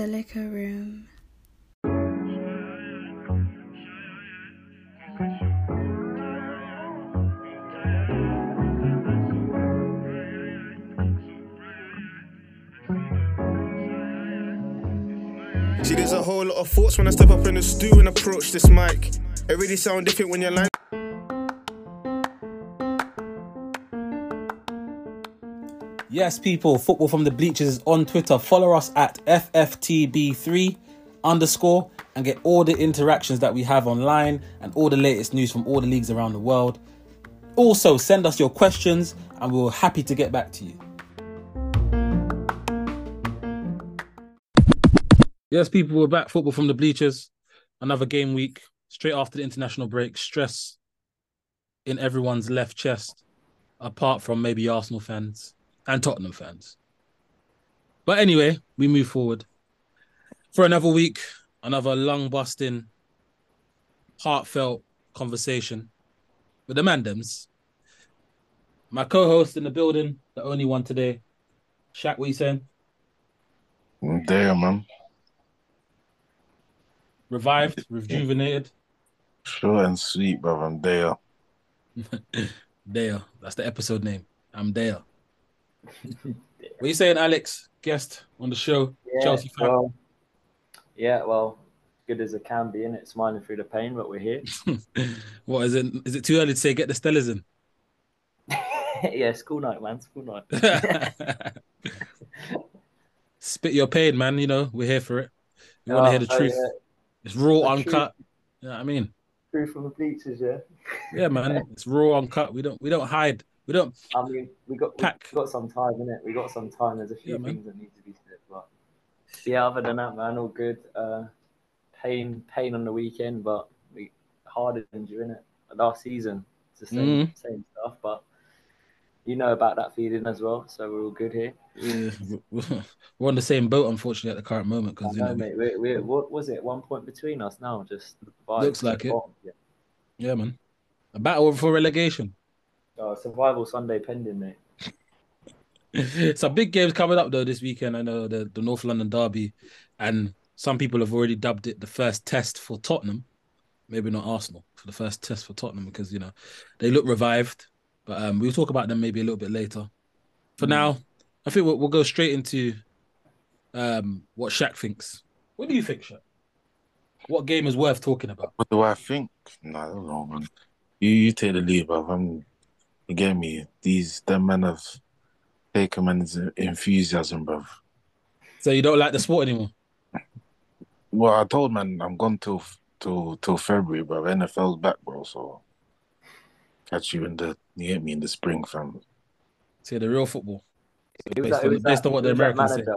The Liquor Room. See, there's a whole lot of thoughts when I step up in the stew and approach this mic. It really sound different when you're lying. Yes, people, football from the bleachers is on Twitter. Follow us at FFTB3 underscore and get all the interactions that we have online and all the latest news from all the leagues around the world. Also, send us your questions and we're happy to get back to you. Yes, people, we're back. Football from the bleachers. Another game week, straight after the international break. Stress in everyone's left chest, apart from maybe Arsenal fans and Tottenham fans. But anyway, we move forward for another week, another lung busting, heartfelt conversation with the Mandems. My co host in the building, the only one today. Shaq, what you saying? I'm there, man. Revived, rejuvenated. Short and sweet, brother. I'm there. Dale. That's the episode name. I'm Dale. What are you saying, Alex? Guest on the show, Yeah, Chelsea fan. well, yeah, well, good as it can be, in it, smiling through the pain, but we're here. what is it? Is it too early to say get the Stellars in? yeah, school night, man, school night. Spit your pain, man. You know, we're here for it. We want to Oh, ah, hear the oh, truth. yeah. It's raw, The uncut. You know what I mean? Truth from the bleachers, yeah. Yeah, man. It's raw, uncut. We don't we don't hide. We don't I mean, we got we got some time in it. We got some time. There's a few Yeah, man. things that need to be said, but yeah. Other than that, man, all good. Uh, pain, pain on the weekend, but we hard injury in it. Last season, it's the same Mhm. same stuff, but you know about that feeling as well. So we're all good here. yeah, we're on the same boat, unfortunately, at the current moment. Because you know, know, mate. We're, we're, what was it? One point between us now. Just Looks like it. Yeah. yeah, man. A battle for relegation. Uh, survival Sunday pending, mate. Some big games coming up though this weekend. I know the, the North London Derby, and some people have already dubbed it the first test for Tottenham. Maybe not Arsenal for the first test for Tottenham because you know they look revived. But um, we'll talk about them maybe a little bit later. For now, I think we'll, we'll go straight into um, what Shaq thinks. What do you think, Shaq? What game is worth talking about? What do I think? Nah, I don't know, man. You you take the lead, bruv. I'm you get me. These them men have taken man's enthusiasm, bruv. So you don't like the sport anymore? Well, I told man I'm gone till till till February, bruv. NFL's back, bro. So catch you in the you get me in the spring, fam. See the real football. Based that- on- based that- on what the who was that Americans say.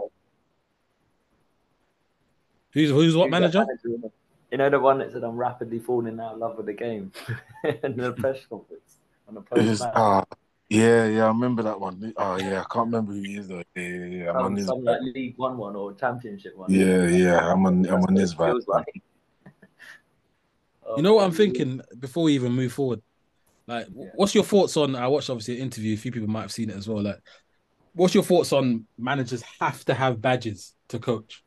Who's who's what Who's that manager? You know the one that said I'm rapidly falling out of love with the game, in the press conference on the post was, uh, yeah, yeah, I remember that one. Oh yeah, I can't remember who he is though. Yeah, yeah, yeah. I'm on Some, his some like League One one or Championship one. Yeah, yeah, I'm on I'm on what his vibe. like. You know what I'm Oh, thinking before we even move forward? Like, Yeah. what's your thoughts on? I watched obviously an interview. A few people might have seen it as well. Like, what's your thoughts on managers have to have badges to coach?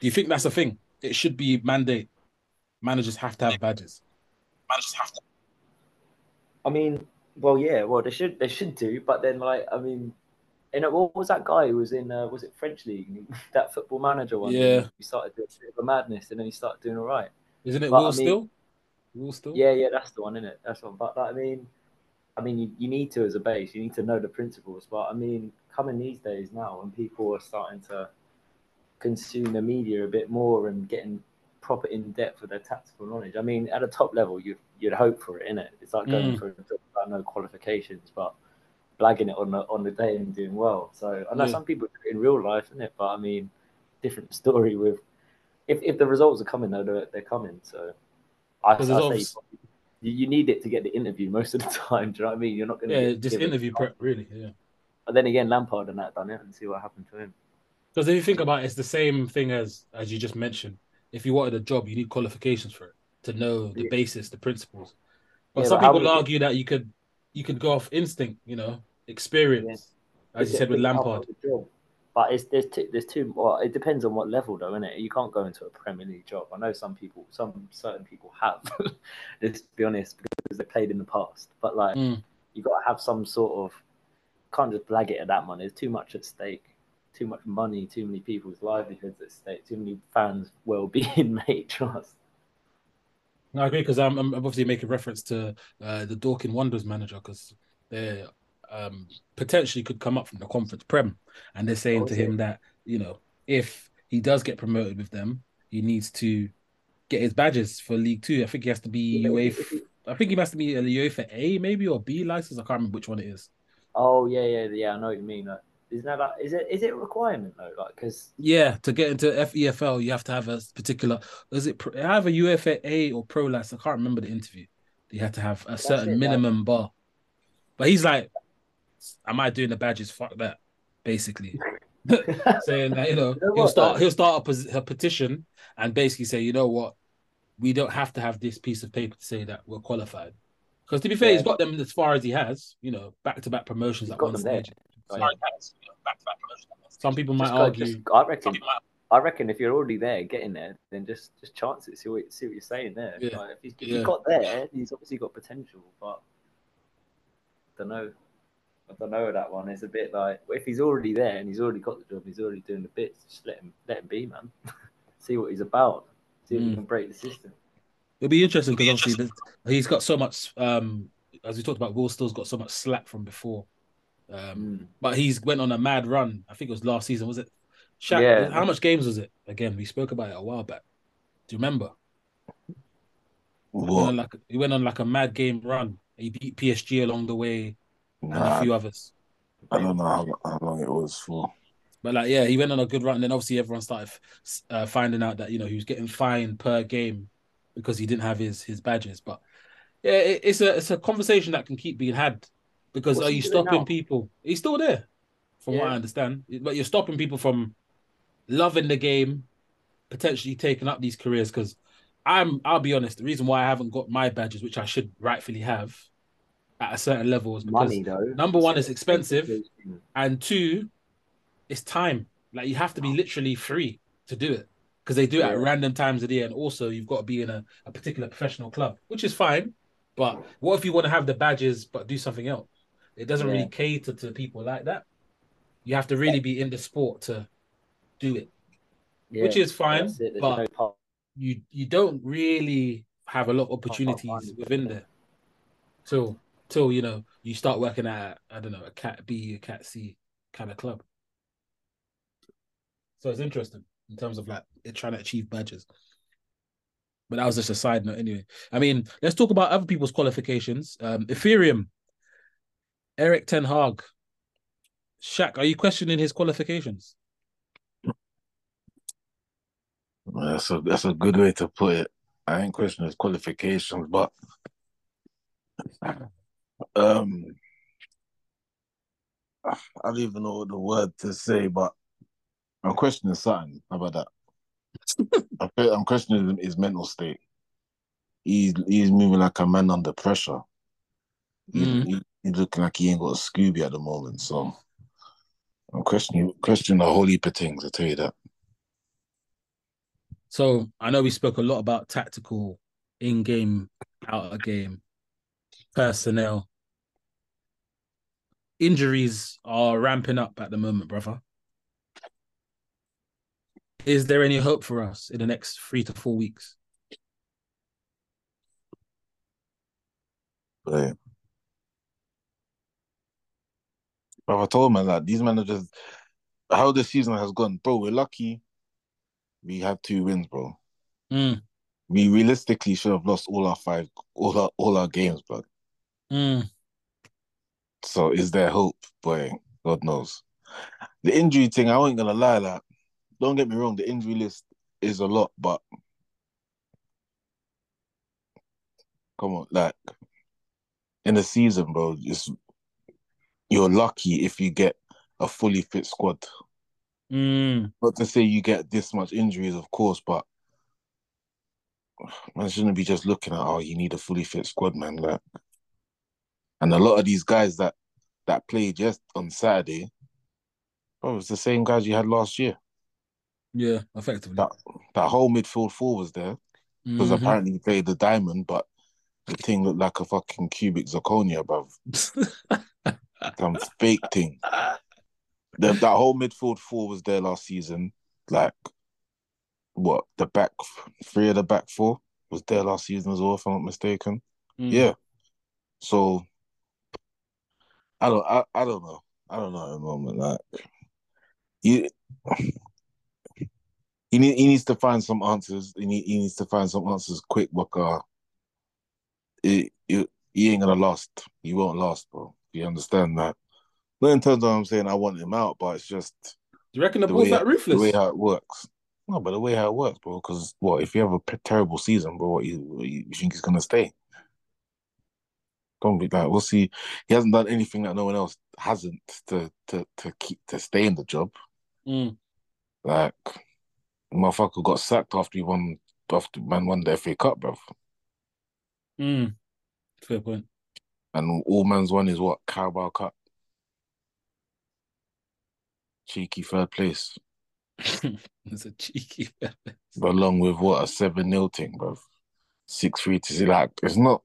Do you think that's a thing? It should be mandate. Managers have to have badges. Managers have to. I mean, well, yeah, well they should they should do, but then like I mean, you know, what was that guy who was in uh, was it French league? That football manager one. Yeah. he started doing a bit of a madness, and then he started doing all right. Isn't it But, Will I mean- still? Will Still? Yeah, yeah, that's the one, isn't it? That's the one. But like, I mean, I mean, you, you need to as a base, you need to know the principles. But I mean, coming these days now, when people are starting to consume the media a bit more and getting proper in depth with their tactical knowledge. I mean, at a top level, you you'd hope for it, innit? It's like going Mm. for no qualifications, but blagging it on the on the day and doing well. So I know Yeah. some people do it in real life, innit? But I mean, different story with if if the results are coming though, they're, they're coming. So I, I say obvious- you, you need it to get the interview most of the time. Do you know what I mean? You're not going to Yeah, just interview prep, really. Yeah. But then again, Lampard and that done it, and see what happened to him. Because if you think about it, it's the same thing as as you just mentioned. If you wanted a job, you need qualifications for it to know the Yeah. basis, the principles. But Yeah, some but people would- argue that you could you could go off instinct, you know, experience, as Is you said with a big part Lampard. of the job? But it's there's two, there's two. Well, it depends on what level, though, isn't it? You can't go into a Premier League job. I know some people, some certain people have. let's be honest, because they played in the past. But like, Mm. you got to have some sort of. Can't just blag it at that money. There's too much at stake. Too much money. Too many people's livelihoods at stake. Too many fans' well-being, mate. Trust. No, I agree because I'm, I'm obviously making reference to uh, the Dorking Wanderers manager because they um, potentially could come up from the conference prem, and they're saying Oh, to him it? that you know if he does get promoted with them, he needs to get his badges for League Two. I think he has to be UEFA. I think he has to be a UEFA A maybe or B license. I can't remember which one it is. Oh yeah, yeah, yeah. I know what you mean. Isn't that like, is it is it a requirement though? Like, because Yeah, to get into FEFL, you have to have a particular. Is it have a UEFA or Pro license? I can't remember the interview. You had to have a certain it, like- minimum bar. But he's like, "Am I doing the badges? Fuck that." Basically, saying that you know You know he'll what, start though? he'll start a, a petition and basically say, you know what, we don't have to have this piece of paper to say that we're qualified. Because to be fair, Yeah. he's got them as far as he has. You know, back to back promotions He's at one stage. Oh, yeah. far as he has, you know, back-to-back promotions at one stage. Some people might Just go- argue. just- I reckon. I reckon if you're already there, getting there, then just just chance it. See what see what you're saying there. Yeah. Like, if he's, if Yeah. he got there, he's obviously got potential. But I don't know. I don't know that one. It's a bit like if he's already there and he's already got the job, he's already doing the bits. Just let him let him be, man. see what he's about. See if Mm. he can break the system. It'll be interesting because obviously he's got so much. Um, as we talked about, Will Still's got so much slack from before. Um, Mm. but he's went on a mad run. I think it was last season. Was it? Shaq, Yeah. How much games was it? Again, we spoke about it a while back. Do you remember? He went, What? on like, he went on like a mad game run. He beat PSG along the way and a few others. I don't know how, how long it was for. But like, yeah, he went on a good run. And then obviously everyone started uh, finding out that you know he was getting fined per game because he didn't have his his badges. But yeah, it, it's a it's a conversation that can keep being had because What's are you stopping now? people? He's still there, from what I understand. But you're stopping people from loving the game, potentially taking up these careers. Because I'm, I'll be honest, the reason why I haven't got my badges, which I should rightfully have, at a certain level, is because Money though. number one, it's expensive. and two, it's time. Like you have to be literally free to do it because they do it at random times of the year, and also you've got to be in a, a particular professional club, which is fine. But what if you want to have the badges but do something else? It doesn't really cater to people like that. You have to really be in the sport to do it, Yeah, which is fine. that's it. There's But no you you don't really have a lot of opportunities within there till till you know you start working at I don't know a cat B a cat C kind of club. So it's interesting in terms of like it trying to achieve badges. But that was just a side note anyway. I mean, let's talk about other people's qualifications. Um Ethereum, Erik Ten Hag. Shaq, are you questioning his qualifications? That's a that's a good way to put it. I ain't questioning his qualifications, but um, I don't even know the word to say, but I'm questioning something. How about that? I'm questioning his mental state. He's he's moving like a man under pressure. He, Mm. he- he's looking like he ain't got a Scooby at the moment. So I'm questioning questioning a whole heap of things. I tell you that. So I know we spoke a lot about tactical, in-game, out of game, personnel. Injuries are ramping up at the moment, brother. Is there any hope for us in the next three to four weeks? But, but I told man that these managers, how the season has gone, bro. We're lucky. We have two wins, bro. Mm, We realistically should have lost all our five, all our all our games, but mm, so is there hope? Boy, God knows. The injury thing, I ain't gonna lie. That don't get me wrong, the injury list is a lot, but come on, like in the season, bro, just you're lucky if you get a fully fit squad. mm. Not to say you get this much injuries, of course, but man shouldn't be just looking at oh, you need a fully fit squad, man. Like, and a lot of these guys that that played just on Saturday, Oh, it's the same guys you had last year. Yeah, effectively. That that whole midfield four was there because Mhm. apparently he played the diamond, but the thing looked like a fucking cubic zirconia, bruv. Some fake thing. The, that whole midfield four was there last season. Like, what the back three of the back four was there last season as well, if I'm not mistaken. Mm. Yeah. So I don't I, I don't know. I don't know at the moment. Like you he need, he needs to find some answers. He, need, he needs to find some answers quick because it, it, he ain't gonna last. He won't last, bro. You understand that? Not in terms of I'm saying I want him out, but it's just Do you reckon the the ball's way, that the way how it works. No, but the way how it works, bro. Because what if you have a p- terrible season, bro? What you, you you think he's gonna stay? Don't be like we'll see. He hasn't done anything that no one else hasn't to to to keep to stay in the job. Mm. Like motherfucker got sacked after he won after man won the FA Cup, bro. Mm. Fair point. And all man's won is what Carabao Cup. Cheeky third place, it's a cheeky. along with what a seven 0 thing, bro. Six three to see like it's not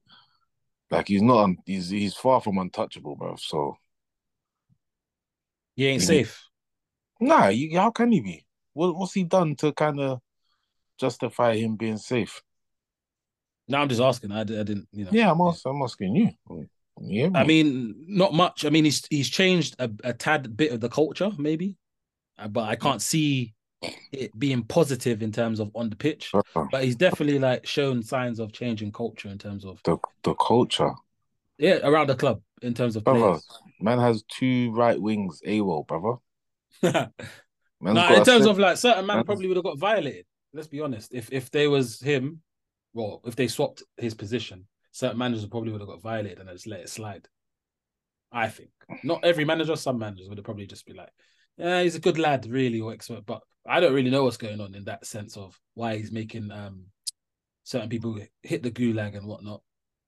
like he's not un, he's he's far from untouchable, bro. So He ain't Mhm. safe. nah, you, how can he be? What what's he done to kind of justify him being safe? No, I'm just asking. I, I didn't, you know. Yeah, I'm asking, I'm asking you. Yeah, I mean, not much. I mean, he's he's changed a, a tad bit of the culture, maybe, Uh, but I can't see it being positive in terms of on the pitch. But he's definitely like shown signs of changing culture in terms of the the culture. yeah around the club in terms of Brother, players. man has two right wings AWOL, brother. no, in terms of like certain man man's- probably would have got violated. Let's be honest. If if they was him, well, if they swapped his position, certain managers probably would have got violated and just let it slide. I think not every manager. Some managers would have probably just be like, "Yeah, he's a good lad, really," or expert. But I don't really know what's going on in that sense of why he's making um certain people hit the gulag and whatnot.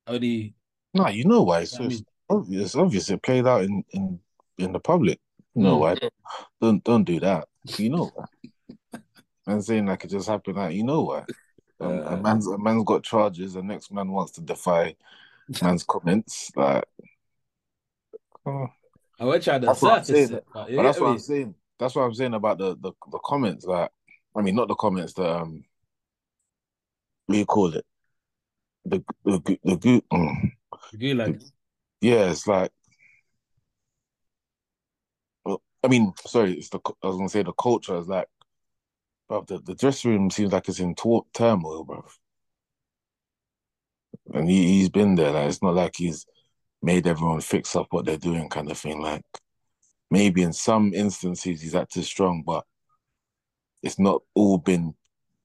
Only Nah, you know why? So It's I mean- just obvious. Obvious. It played out in in in the public. You know Mm. why? Don't don't do that. You know why? Man saying like it just happened. Like you know why? Um, Uh, a man's a man's got charges. The next man wants to defy man's comments. Like, oh, I would try to That's what I'm surface saying. it, but, but that's what me? I'm saying. That's what I'm saying about the the, the comments. Like, I mean, not the comments. The um, what do you call it? The the the, the, the mm. gulag. Yeah, it's like, I mean, sorry, it's the I was gonna say the culture is like, but the, the dressing room seems like it's in tor- turmoil, bro. And he he's been there. Like, it's not like he's made everyone fix up what they're doing, kind of thing. Like, maybe in some instances he's acted strong, but it's not all been.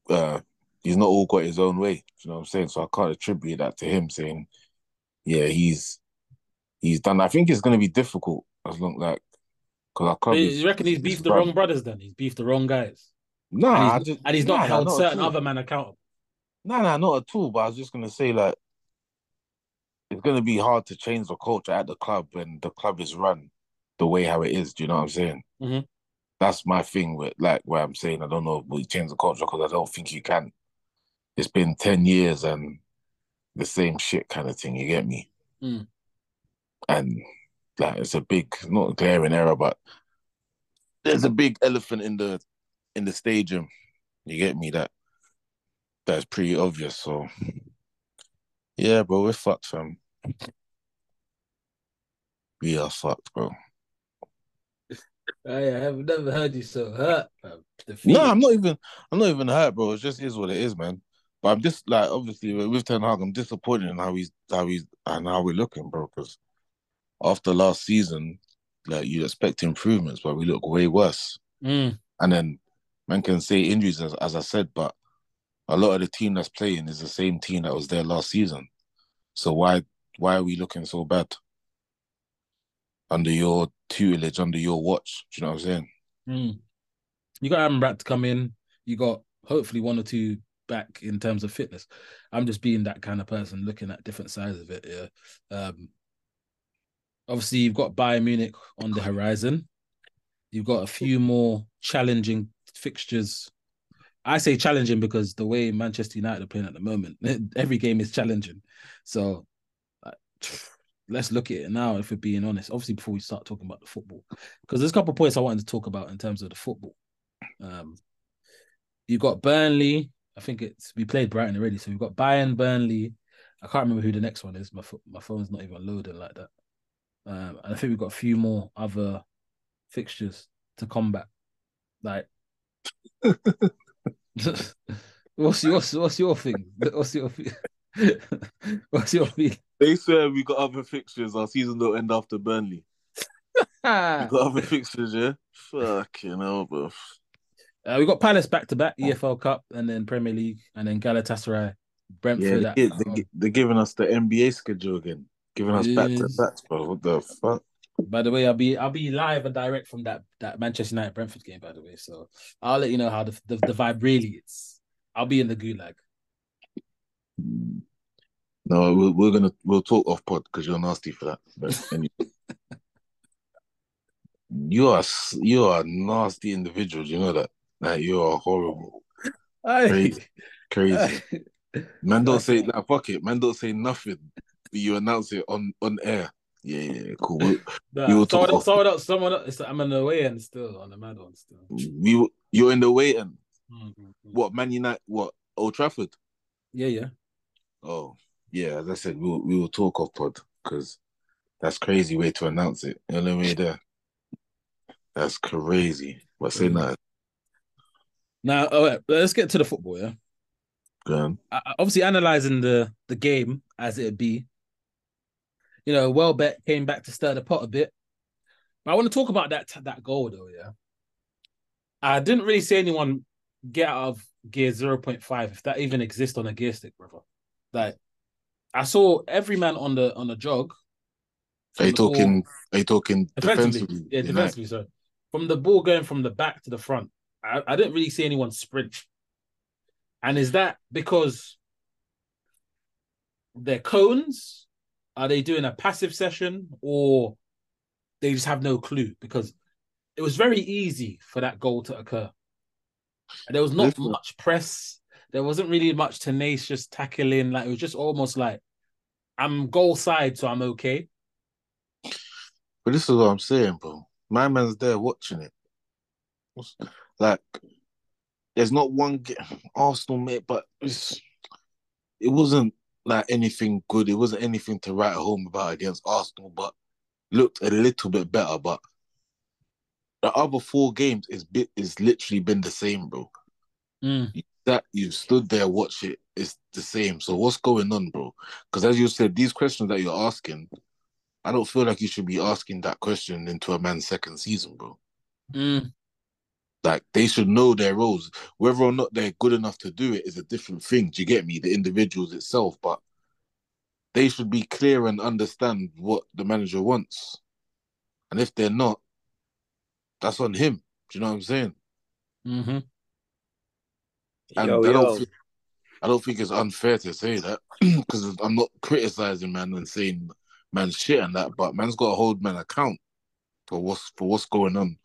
uh He's not all got his own way. You know what I'm saying? So I can't attribute that to him saying, yeah, he's he's done. I think it's going to be difficult as long like because club is. You reckon he's beefed the wrong brothers then? He's beefed the wrong guys. Nah, and he's, just, and he's not nah, nah, held not certain other men accountable. No, no, not at all. But I was just going to say like it's going to be hard to change the culture at the club when the club is run the way how it is. Do you know what I'm saying? Mhm. That's my thing with like where I'm saying I don't know if we change the culture because I don't think you can. It's been ten years and the same shit kind of thing. You get me? Mm. And like it's a big, not a glaring error, but there's a big elephant in the in the stadium. You get me? That that's pretty obvious. So yeah, bro, we're fucked, fam. We are fucked, bro. I have never heard you so hurt. fam. No, I'm not even. I'm not even hurt, bro. It just is what it is, man. But I'm just like, obviously, with Ten Hag, I'm disappointed in how he's, how he's, and how we're looking, bro. Because after last season, like you expect improvements, but we look way worse. Mm. And then man can say injuries, as, as I said, but a lot of the team that's playing is the same team that was there last season. So why, why are we looking so bad under your tutelage, under your watch? Do you know what I'm saying? Mm. You got Amrabat to come in. You got hopefully one or two back in terms of fitness. I'm just being that kind of person, looking at different sides of it. Yeah. Um, obviously, you've got Bayern Munich on the horizon. You've got a few more challenging fixtures. I say challenging because the way Manchester United are playing at the moment, every game is challenging. So uh, let's look at it now. If we're being honest, obviously before we start talking about the football, because there's a couple of points I wanted to talk about in terms of the football. Um, you got Burnley. I think it's we played Brighton already, so we've got Bayern, Burnley. I can't remember who the next one is. My my phone's not even loading like that. Um, and I think we've got a few more other fixtures to combat. Like, what's your what's your thing? What's your what's your thing? They swear we got other fixtures. Our season don't end after Burnley. we got other fixtures, yeah. Fucking hell, bro. Uh, we got Palace back to back, EFL Cup, and then Premier League, and then Galatasaray, Brentford. Yeah, they, they, they're giving us the NBA schedule again, giving us back to back, bro. What the fuck? By the way, I'll be I'll be live and direct from that that Manchester United Brentford game. By the way, so I'll let you know how the the, the vibe really is. I'll be in the gulag. No, we're, we're gonna we'll talk off pod because you're nasty for that. But anyway. you are you are nasty individual. You know that. Like you are horrible. Crazy, crazy. Man, don't say that. Nah, fuck it. Man, don't say nothing. You announce it on on air. Yeah, yeah, cool. We, nah, we will someone, else, someone else, someone. I'm in the way end still on the mad one still. We, you're in the way end. Mm-hmm. What Man United? What Old Trafford? Yeah, yeah. Oh, yeah. As I said, we will, we will talk off pod because that's crazy way to announce it. You know what I mean? There. That's crazy. But say mm-hmm. that. Now, all right, let's get to the football. Yeah. Go on. Obviously, analyzing the the game as it be you know, Welbeck came back to stir the pot a bit. But I want to talk about that that goal though, yeah. I didn't really see anyone get out of gear 0.5, if that even exists on a gear stick, brother. Like I saw every man on the on the jog. Are you talking ball, are you talking defensively? defensively yeah, defensively, so from the ball going from the back to the front. I, I didn't really see anyone sprint. And is that because they're cones are they doing a passive session or they just have no clue? Because it was very easy for that goal to occur. And there was not Listen. much press. There wasn't really much tenacious tackling. Like it was just almost like I'm goal side, so I'm okay. But this is what I'm saying, bro. My man's there watching it. Like, there's not one Arsenal mate, but it wasn't like anything good. It wasn't anything to write home about against Arsenal, but looked a little bit better. But the other four games is bit is literally been the same, bro. Mm. That you've stood there, watch it. It's the same. So what's going on, bro? Because as you said, these questions that you're asking, I don't feel like you should be asking that question into a man's second season, bro. Mm. Like they should know their roles. Whether or not they're good enough to do it is a different thing. Do you get me? The individuals itself, but they should be clear and understand what the manager wants. And if they're not, that's on him. Do you know what I'm saying? Mm-hmm. And yo, I, don't Think, I don't think it's unfair to say that because I'm not criticizing man and saying man's shit and that, but man's got to hold man account for what's for what's going on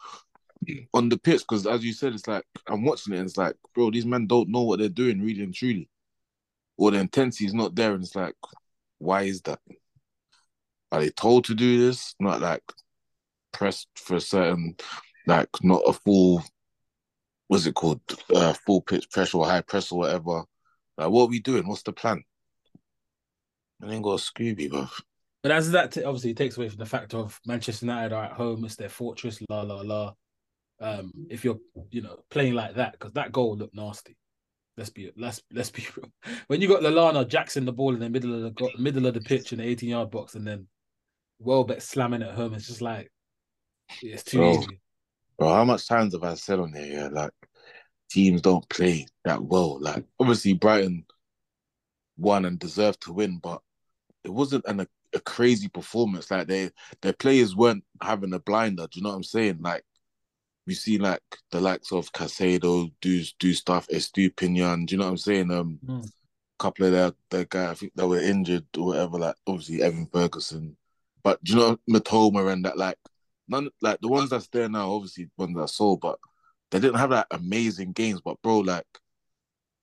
on the pitch because as you said, it's like I'm watching it and it's like, bro, these men don't know what they're doing really and truly. Or the intensity is not there, and it's like, why is that? Are they told to do this? Not like pressed for a certain, like not a full, what's it called, uh, full pitch pressure or high press or whatever. Like, what are we doing? What's the plan? And then got a Scooby, bro. But as that t- obviously takes away from the fact of Manchester United are at home, it's their fortress, la la la um, if you're you know playing like that because that goal looked nasty. Let's be let's let's be real. When you got Lallana Jackson the ball in the middle of the middle of the pitch in the 18 yard box and then Welbeck slamming at home, it's just like it's too bro, easy. Bro, how much times have I said on here? Yeah, like teams don't play that well. Like obviously Brighton won and deserved to win, but it wasn't an, a, a crazy performance. Like they their players weren't having a blinder. Do you know what I'm saying? Like we see like the likes of Caicedo do do stuff, Estupiñán, do you know what I'm saying? Um, mm. a couple of their their guys I think that were injured or whatever, like obviously Evan Ferguson, but do you know Mitoma and that like none like the ones that's there now, obviously ones that sold, but they didn't have like amazing games. But bro, like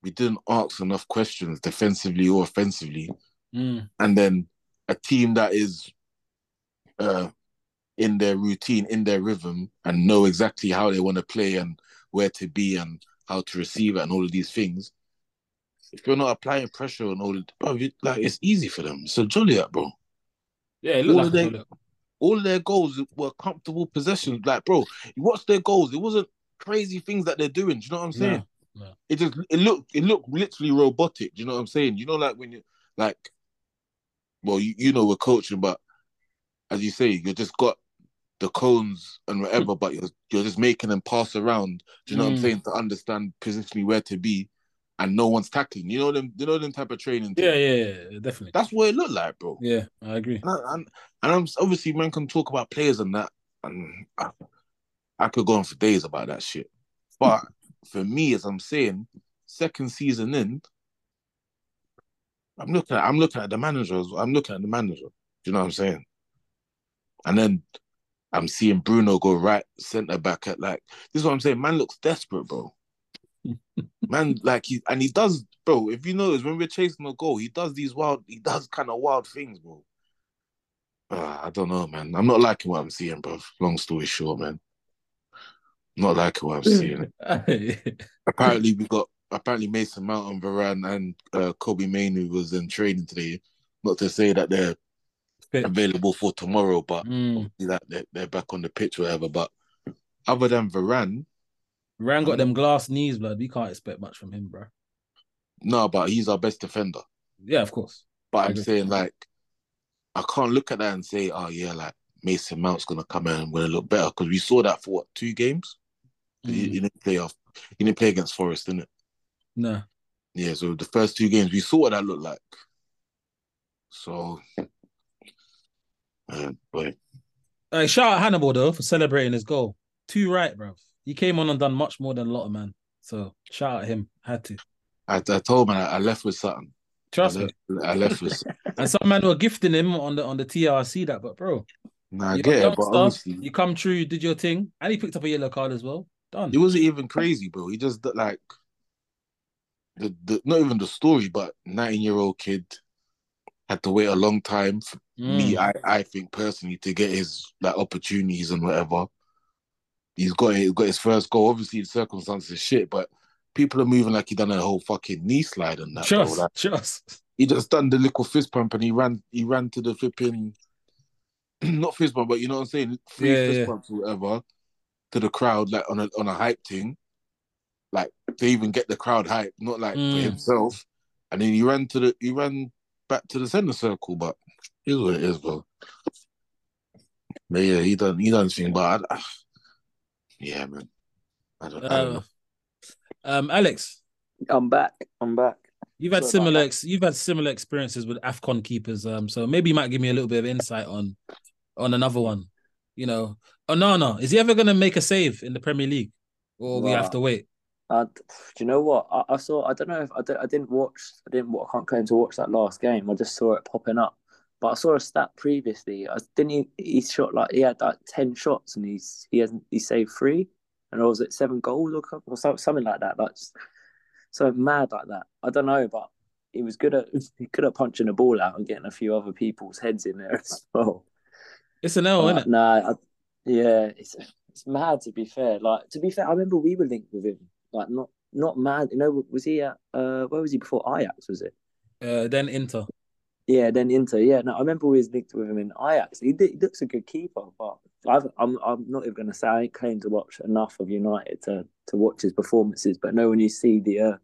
we didn't ask enough questions defensively or offensively, Mm. and then a team that is uh in their routine, in their rhythm, and know exactly how they want to play and where to be and how to receive it and all of these things. If you're not applying pressure and all, bro, like it's easy for them. So Joliet, bro. Yeah, it All of like a all their goals were comfortable possessions. Like, bro, you watch their goals. It wasn't crazy things that they're doing. Do you know what I'm saying? no. It just it looked it looked literally robotic. Do you know what I'm saying? You know, like when you like, well, you, you know we're coaching, but as you say, you just got the cones and whatever, but you're you're just making them pass around. Do you know what I'm Mm. saying? To understand positionally where to be, and no one's tackling. You know them. You know them type of training. Yeah, yeah, yeah, definitely. That's what it looked like, bro. Yeah, I agree. And, I- and, and I'm obviously man can talk about players and that, and I, I could go on for days about that shit. But for me, as I'm saying, second season in, I'm looking at I'm looking at the manager. I'm looking at the manager. Do you know what I'm saying? And then I'm seeing Bruno go right centre back at like this is what I'm saying. Man looks desperate, bro. Man, like he and he does, bro. If you notice, when we're chasing a goal, he does these wild, he does kind of wild things, bro. Uh, I don't know, man. I'm not liking what I'm seeing, bro. Long story short, man. not liking what I'm seeing. apparently, we got apparently Mason Mount and Varane and uh, Kobbie Mainoo was in training today. Not to say that they're Fit. available for tomorrow, but Mm. they're, they're back on the pitch, whatever. But other than Varane, Ryan got them glass knees, blood. We can't expect much from him, bro. no, but he's our best defender. Yeah, of course. But I'm saying like I can't look at that and say, oh yeah, like Mason Mount's gonna come in and gonna look better because we saw that for what two games. He, Mm. he didn't play off. He didn't play against Forest, didn't it? No. Yeah. So the first two games we saw what that looked like. So, man, but Hey, shout out Hannibal though for celebrating his goal. Two right, bro. He came on and done much more than a lot of man. So shout out him. Had to. I, I told man I, I left with something. Trust I me. I left with. And some man were gifting him on the on the TRC that, but bro, Nah, I get it, but obviously you come true, you did your thing, and he picked up a yellow card as well. Done. It wasn't even crazy, bro. He just like the, the not even the story, but 19 year old kid had to wait a long time for Mm. me, I, I think personally, to get his like opportunities and whatever. He's got he's got his first goal. Obviously the circumstances are shit, but people are moving like he done a whole fucking knee slide and that. Just, Like, just. he just done the little fist pump and he ran he ran to the flipping not fist bump, but you know what I'm saying? Three Yeah, fist yeah. bumps or whatever to the crowd, like on a on a hype thing. Like to even get the crowd hype, not like Mm. for himself. And then he ran to the he ran back to the centre circle, but is what it is, bro. But yeah, he done he done his thing, but I, yeah, man. I don't, I don't Uh, know. um, Alex, I'm back. I'm back. you've had Sorry similar ex- you've had similar experiences with Afcon keepers. Um, so maybe you might give me a little bit of insight on on another one. You know, Onana is he ever going to make a save in the Premier League, or we have to wait? Uh, do you know what? I, I saw. I don't know if I, don't, I didn't watch. I didn't. I can't claim to watch that last game. I just saw it popping up. But I saw a stat previously. I didn't. He, he shot like he had like ten shots and he's he hasn't he saved three, and or was it seven goals or, or something like that? That's so mad like that. I don't know, but he was good at he good at punching the ball out and getting a few other people's heads in there as well. It's an L, But, isn't it? Nah, I, yeah, it's it's mad to be fair. Like to be fair, I remember we were linked with him. Like not not mad. You know, was he at uh where was he before Ajax? Was it? Uh, then Inter. Yeah, then Inter. Yeah, no, I remember we was linked with him in Ajax. He, did, he looks a good keeper, but I've, I'm I'm not even gonna say I ain't claimed to watch enough of United to to watch his performances. But no, when you see the uh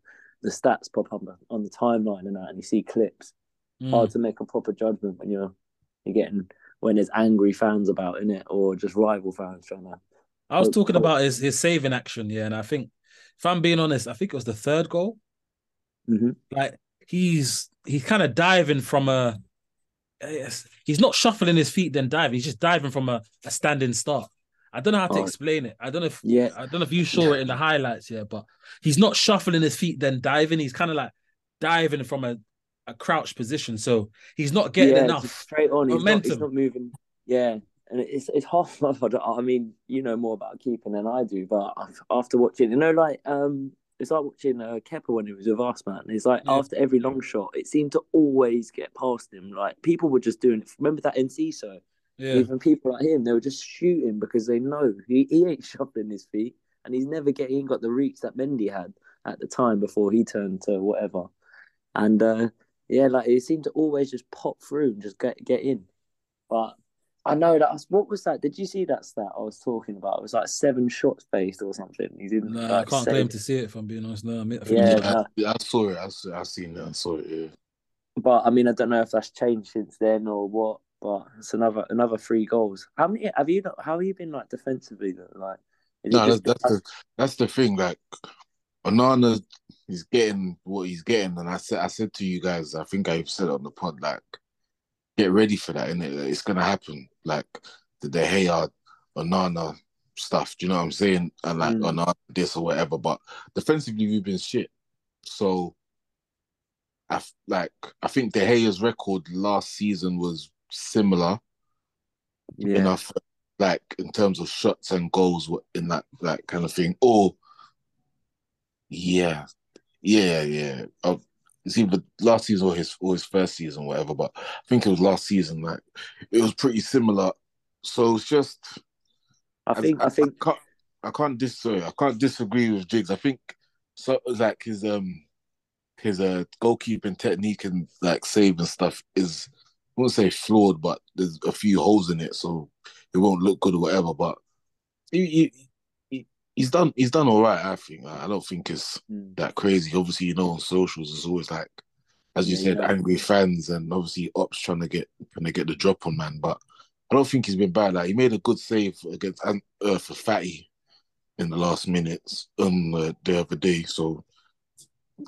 the stats pop up on the timeline and that, and you see clips, Mm. hard to make a proper judgment when you're you're getting when there's angry fans about in it or just rival fans trying to. I was talking about his his saving action, yeah, and I think if I'm being honest, I think it was the third goal. Mhm. Like he's he's kind of diving from a. He's not shuffling his feet then diving. He's just diving from a, a standing start. I don't know how to Oh. explain it. I don't know if Yeah, I don't know if you saw it in the highlights, yeah, but he's not shuffling his feet then diving. He's kind of like diving from a, a crouched position, so he's not getting yeah, enough. straight on. He's not, he's not moving. Yeah, and it's it's hard. I mean, you know more about keeping than I do, but after watching, you know, like um, it's like watching uh, Kepa when he was with us, man. It's like Yeah. after every long shot, it seemed to always get past him. Like people were just doing it. Remember that Enciso? Yeah. Even people like him, they were just shooting because they know he, he ain't shoving his feet, and he's never getting he got the reach that Mendy had at the time before he turned to whatever. And uh, yeah, like he seemed to always just pop through and just get get in. But I know that was, what was that? Did you see that stat I was talking about? It was like seven shots faced or something. He didn't. Nah, like, I can't save- claim to see it if I'm being honest. No, I, mean, I Yeah, it's- I, I saw it. I, saw, I seen it. I saw it. Yeah. But I mean, I don't know if that's changed since then or what. But it's another another three goals. How many have you? not- How have you been like defensively? Though? Like, is it No, that's, that's the that's the thing. Like, Onana, is getting what he's getting, and I said I said to you guys, I think I've said it on the pod, like, get ready for that, and Like, it's gonna happen. Like the De Gea, Onana stuff. Do you know what I'm saying? And like Mm. Onana this or whatever. But defensively, we've been shit. So, I f- like I think De Gea's record last season was similar yeah, enough, like in terms of shots and goals in that like kind of thing. Or yeah, yeah, yeah. Uh, it's either last season or his or his first season, whatever. But I think it was last season. Like it was pretty similar. So it's just I think I think can't I can't dis sorry, I can't disagree with Jigs. I think so like his um his uh goalkeeping technique and like save and stuff is I won't say flawed, but there's a few holes in it, so it won't look good or whatever. But he, he he's done he's done all right. I think I don't think it's Mm. that crazy. Obviously, you know, on socials it's always like, as you Yeah, said, yeah. angry fans and obviously ops trying to get trying to get the drop on man. But I don't think he's been bad. Like he made a good save against uh, for Fati in the last minutes um uh, the other day. So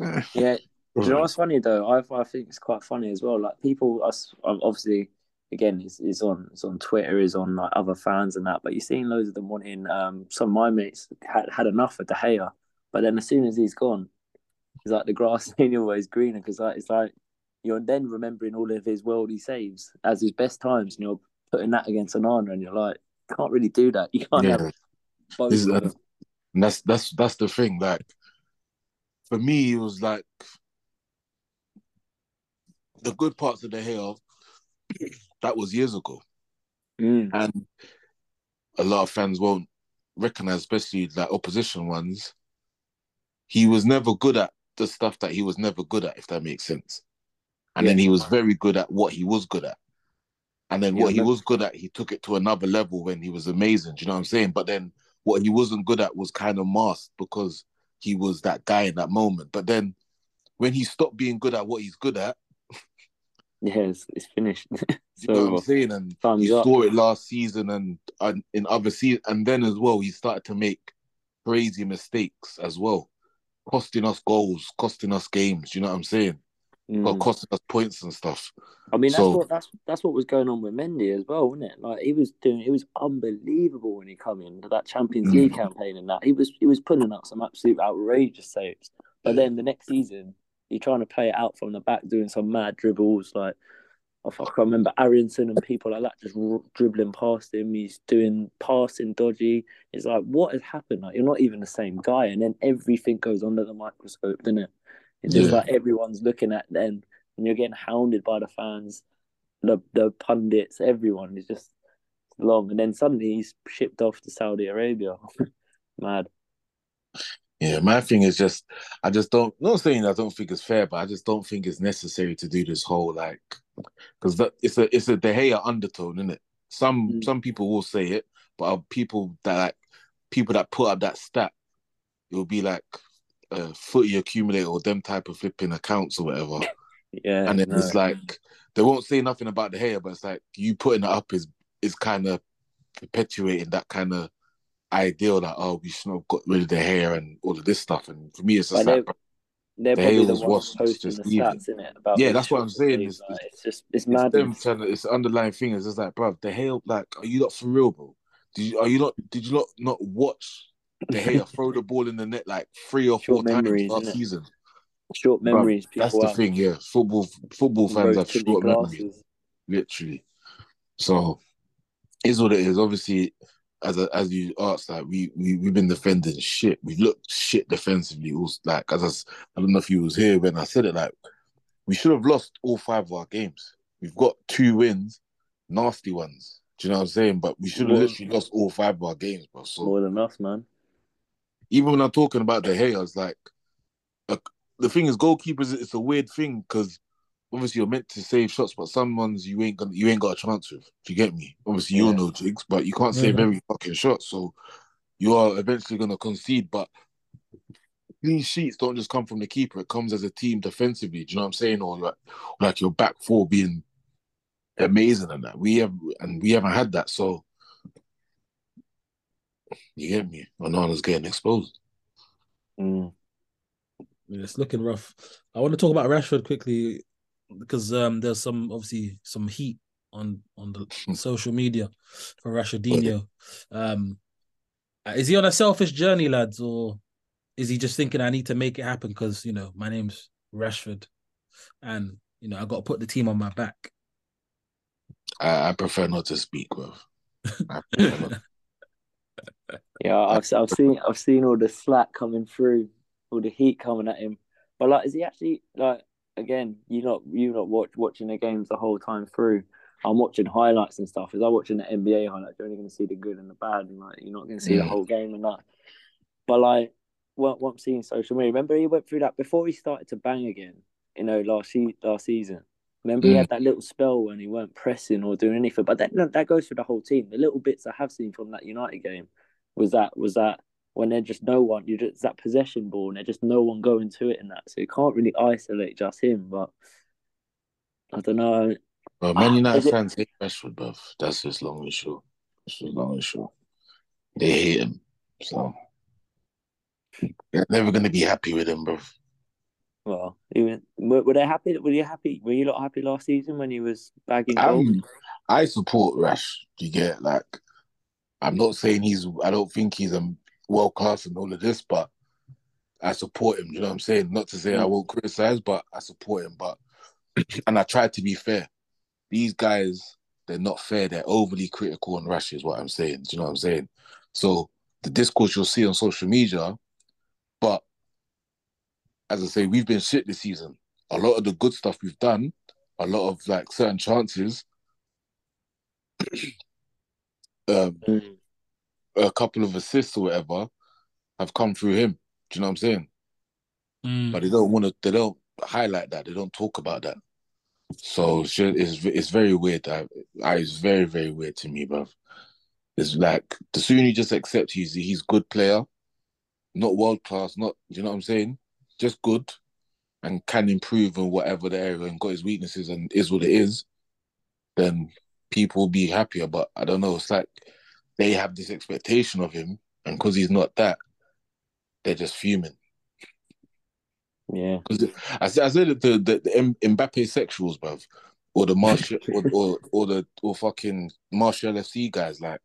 eh, yeah. Do you know what's funny though? I I think it's quite funny as well. Like people, us obviously, again, it's, it's on it's on Twitter, is on like other fans and that. But you're seeing loads of them wanting. Um, some of my mates had had enough of De Gea, but then as soon as he's gone, it's like the grass ain't always greener because like it's like you're then remembering all of his worldly saves as his best times, and you're putting that against Onana, and you're like, can't really do that. You can't Yeah. have both. Is- that's that's that's the thing. Like for me, it was like the good parts of De Gea. That was years ago, Mm, and a lot of fans won't recognize, especially like opposition ones. He was never good at the stuff that he was never good at, if that makes sense. And then he was very good at what he was good at. And then what Yeah, he was good at, he took it to another level when he was amazing. Do you know what I'm saying? But then what he wasn't good at was kind of masked because he was that guy in that moment. But then when he stopped being good at what he's good at, yeah, it's, it's finished. you know what I'm so saying? And Thumbs you up. saw it last season and, and in other seasons. And then as well, he started to make crazy mistakes as well, costing us goals, costing us games. You know what I'm saying? Or mm. costing us points and stuff. I mean, that's So- what that's that's what was going on with Mendy as well, wasn't it? Like he was doing, it was unbelievable when he come in to that Champions Mm. League campaign and that he was he was pulling out some absolute outrageous saves. But then the next season, you're trying to play it out from the back, doing some mad dribbles. Like oh, I f- I can remember Arianson and people like that just r- dribbling past him. He's doing passing dodgy. It's like what has happened? Like you're not even the same guy, and then everything goes under the microscope, doesn't it? It's just like everyone's looking at them and you're getting hounded by the fans, the the pundits, everyone is just long. And then suddenly he's shipped off to Saudi Arabia. Mad. Yeah, my thing is just, I just don't, not saying I don't think it's fair, but I just don't think it's necessary to do this whole like, because it's a it's a De Gea undertone, isn't it? Some Mm. some people will say it, but are people that like people that put up that stat, it will be like a footy accumulator or them type of flipping accounts or whatever, Yeah. and then no. it's like they won't say nothing about De Gea, but it's like you putting it up is is kind of perpetuating that kind of ideal that oh we should have got rid of De Gea and all of this stuff, and for me it's just like. they- they're the probably the ones posting just the stats in it about Yeah, that's what I'm saying, it's- like, it's just it's It's them trying to, it's the underlying thing is just like, bro, the hell, like, are you not for real, bro? Did you, are you not, did you not, not watch De Gea throw the ball in the net like three or four Short times last season? Short memories. That's people the thing, yeah. Football, football fans have short memories, literally. So, is what it is. Obviously, as a, as you asked, like we we we've been defending shit. We've looked shit defensively. Also, like as I, I don't know if you was here when I said it. Like we should have lost all five of our games. We've got two wins, nasty ones. Do you know what I'm saying? But we should have literally lost all five of our games, bro. So More than us, man. even when I'm talking about the haters, like, like the thing is, goalkeepers, it's a weird thing because obviously you're meant to save shots, but some ones you ain't gonna, you ain't got a chance with. Do you get me? Obviously, you Yeah. know jigs, but you can't save Yeah. every fucking shot, so you are eventually gonna concede. But clean sheets don't just come from the keeper; it comes as a team defensively. Do you know what I'm saying? Or like, like your back four being amazing and that we have, and we haven't had that. So you get me? Onana's getting exposed. Mm. Yeah, It's looking rough. I want to talk about Rashford quickly because um, there's some obviously some heat on on the social media for Rashfordinho. Um, is he on a selfish journey, lads, or is he just thinking I need to make it happen because you know my name's Rashford, and you know I got to put the team on my back. I, I prefer not to speak, bro. I prefer not- Yeah, I've I've seen I've seen all the slack coming through, all the heat coming at him. But like, is he actually like again? You not you not watch watching the games the whole time through. I'm watching highlights and stuff. As I'm watching the NBA highlights, you're only going to see the good and the bad, and like you're not going to see the Mm. whole game and that. But like, what what I'm seeing social media. Remember, he went through that before he started to bang again. You know, last last season. Remember, he Mm. had that little spell when he weren't pressing or doing anything. But that that goes for the whole team. The little bits I have seen from that United game was that was that when they're just no one, you just that possession ball, and they're just no one going to it and that. So you can't really isolate just him. But I don't know. But Man United fans hate Rashford, bro. That's just long and short. That's just long and short. They hate him. So they're never gonna be happy with him, bro. Well, even were, were they happy? Were you happy? Were you not happy last season when he was bagging goals? I support Rash. You get like, I'm not saying he's. I don't think he's a world class and all of this, but I support him. You know what I'm saying? Not to say I Mm. won't criticize, but I support him. But and I try to be fair. These guys, they're not fair. They're overly critical and Rash. Is what I'm saying. Do you know what I'm saying? So the discourse you'll see on social media, but as I say, we've been shit this season. A lot of the good stuff we've done, a lot of like certain chances, um, Mm. A couple of assists or whatever, have come through him. Do you know what I'm saying? Mm. But they don't want to. They don't highlight that. They don't talk about that. So it's just, it's, it's very weird. I, I, it's very very weird to me, bro. It's like the sooner you just accept he's he's good player, not world class, not do you know what I'm saying? Just good, and can improve in whatever the area and got his weaknesses and is what it is. Then people will be happier. But I don't know. It's like they have this expectation of him, and because he's not that, they're just fuming. Yeah. Because I said, I said the, the, the Mbappe sexuals, bruv, or the Martial, or, or or the or fucking Martial FC guys, like,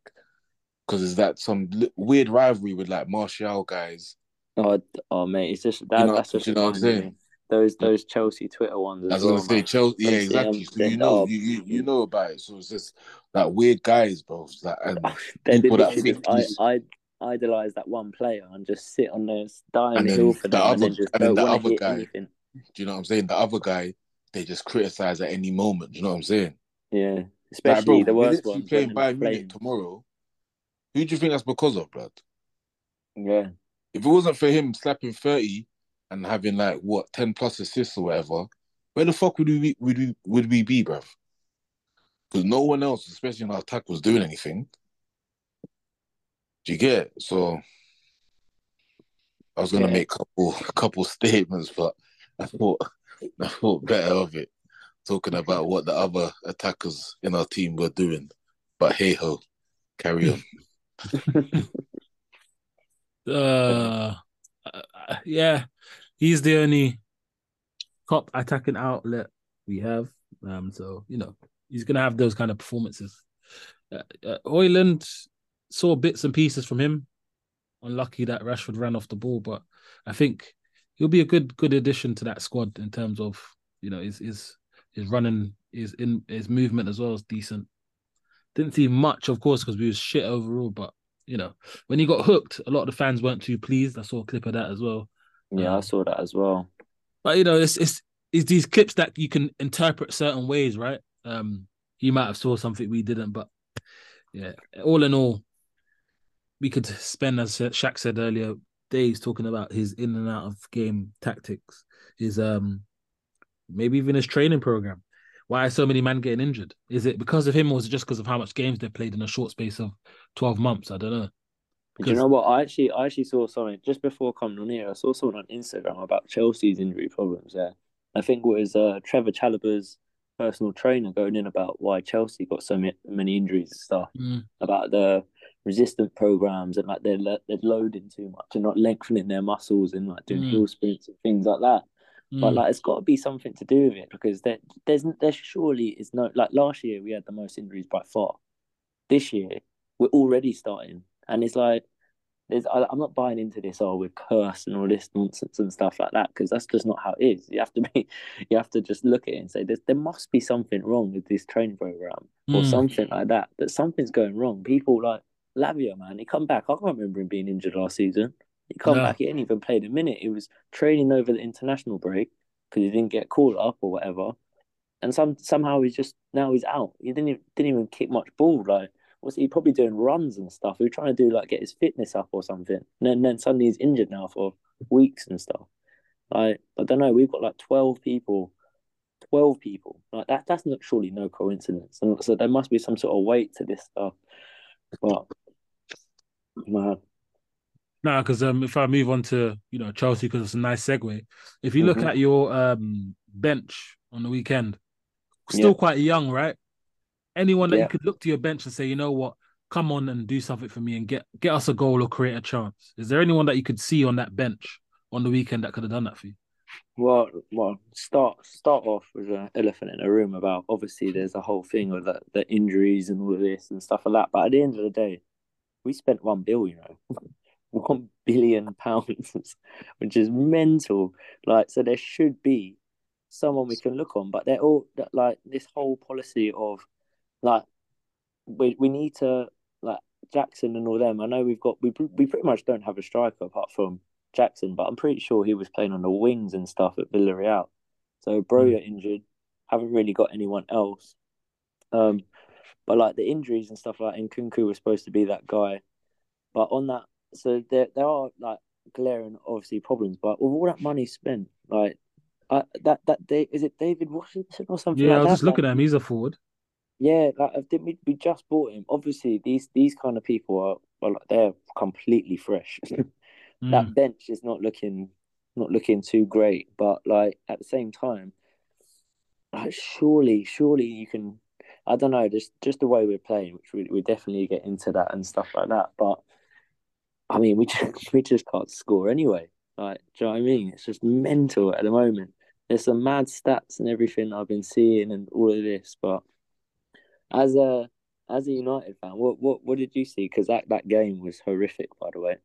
because it's that some li- weird rivalry with like Martial guys. Oh, oh, mate, it's just that. know- that's just you know what I'm saying? Those those Chelsea Twitter ones as I was well. gonna say. Chelsea, yeah, exactly. So you know, you, you you know about it. So it's just like weird guys, bro. Like, and people that literally think just, he's- I, I idolize that one player and just sit on there, die on the then hill for the them, and other- then just and then the other guy- anything. do you know what I'm saying? The other guy, they just criticize at any moment. Do you know what I'm saying? Yeah, especially the bro, we're worst ones. playing Bayern Munich tomorrow. Who do you think that's because of, blood? Yeah, if it wasn't for him slapping 30 and having like what 10 plus assists or whatever, where the fuck would we be, would we would we be, bruv? Because no one else, especially in our attack, was doing anything. Do you get it? So I was gonna Yeah. make a couple a couple statements, but I thought I thought better of it, talking about what the other attackers in our team were doing. But hey ho, carry on. Uh, uh, yeah, he's the only top attacking outlet we have. Um, so you know he's gonna have those kind of performances. Uh, uh, Højlund saw bits and pieces from him. Unlucky that Rashford ran off the ball, but I think he'll be a good good addition to that squad in terms of you know his his his running, his in his movement as well is decent. Didn't see much, of course, because we was shit overall. But you know, when he got hooked, a lot of the fans weren't too pleased. I saw a clip of that as well. Yeah, I Um, saw that as well. But you know, it's it's it's these clips that you can interpret certain ways, right? Um, you might have saw something we didn't, but yeah, all in all, we could spend, as Shaq said earlier, days talking about his in and out of game tactics, his um, maybe even his training program. Why are so many men getting injured? Is it because of him, or is it just because of how much games they played in a short space of twelve months? I don't know. Do you know what? I actually, I actually saw something just before coming on here. I saw someone on Instagram about Chelsea's injury problems. There, I think it was uh, Trevor Chalobah's personal trainer going in about why Chelsea got so many injuries and stuff. Mm, About the resistant programs and like they're they're loading too much and not lengthening their muscles and like doing Mm. hill sprints and things like that. But mm, like, it's got to be something to do with it because there, there's, there surely is no like last year we had the most injuries by far. This year we're already starting, and it's like there's. I, I'm not buying into this. Oh, we're cursed and all this nonsense and stuff like that because that's just not how it is. You have to be, you have to just look at it and say there's, there must be something wrong with this training program or mm. something like that. That something's going wrong. People like Lavia, man, he come back. I can't remember him being injured last season. He come No. back. He didn't even play a minute. He was training over the international break because he didn't get called up or whatever. And some somehow he's just now he's out. He didn't even, didn't even kick much ball. Like was he probably doing runs and stuff? He was trying to do like get his fitness up or something. And then, then suddenly he's injured now for weeks and stuff. Like I don't know. We've got like twelve people. 12 people like that that's not surely no coincidence and so there must be some sort of weight to this stuff but man No, because um, if I move on to you know Chelsea, because it's a nice segue. If you look Mhm. at your um bench on the weekend, still Yeah. quite young, right? Anyone that Yeah. you could look to your bench and say, you know what, come on and do something for me and get get us a goal or create a chance. Is there anyone that you could see on that bench on the weekend that could have done that for you? Well, well, start start off with an elephant in the room about obviously there's a whole thing with the, the injuries and all of this and stuff like that. But at the end of the day, we spent one bill, you know, one billion pounds, which is mental. Like, so there should be someone we can look on, but they're all like this whole policy of like we we need to like Jackson and all them. I know we've got we we pretty much don't have a striker apart from Jackson, but I'm pretty sure he was playing on the wings and stuff at Villarreal. So Broja injured, haven't really got anyone else. Um, but like the injuries and stuff like Nkunku was supposed to be that guy, but on that, so there there are like glaring obviously problems. But with all that money spent, like uh, that that day is it Deivid Washington or something Yeah, like I was that? just looking at him. He's a forward. Yeah, like I think we, we just bought him. Obviously, these these kind of people are, are like they're completely fresh. Mm. that bench is not looking not looking too great, but like at the same time, like surely, surely you can. I don't know, just just the way we're playing, which we we definitely get into that and stuff like that. But I mean, we just we just can't score anyway. Like, do you know what I mean? It's just mental at the moment. There's some mad stats and everything I've been seeing and all of this, but as a as a United fan, what what what did you see? Because that that game was horrific, by the way.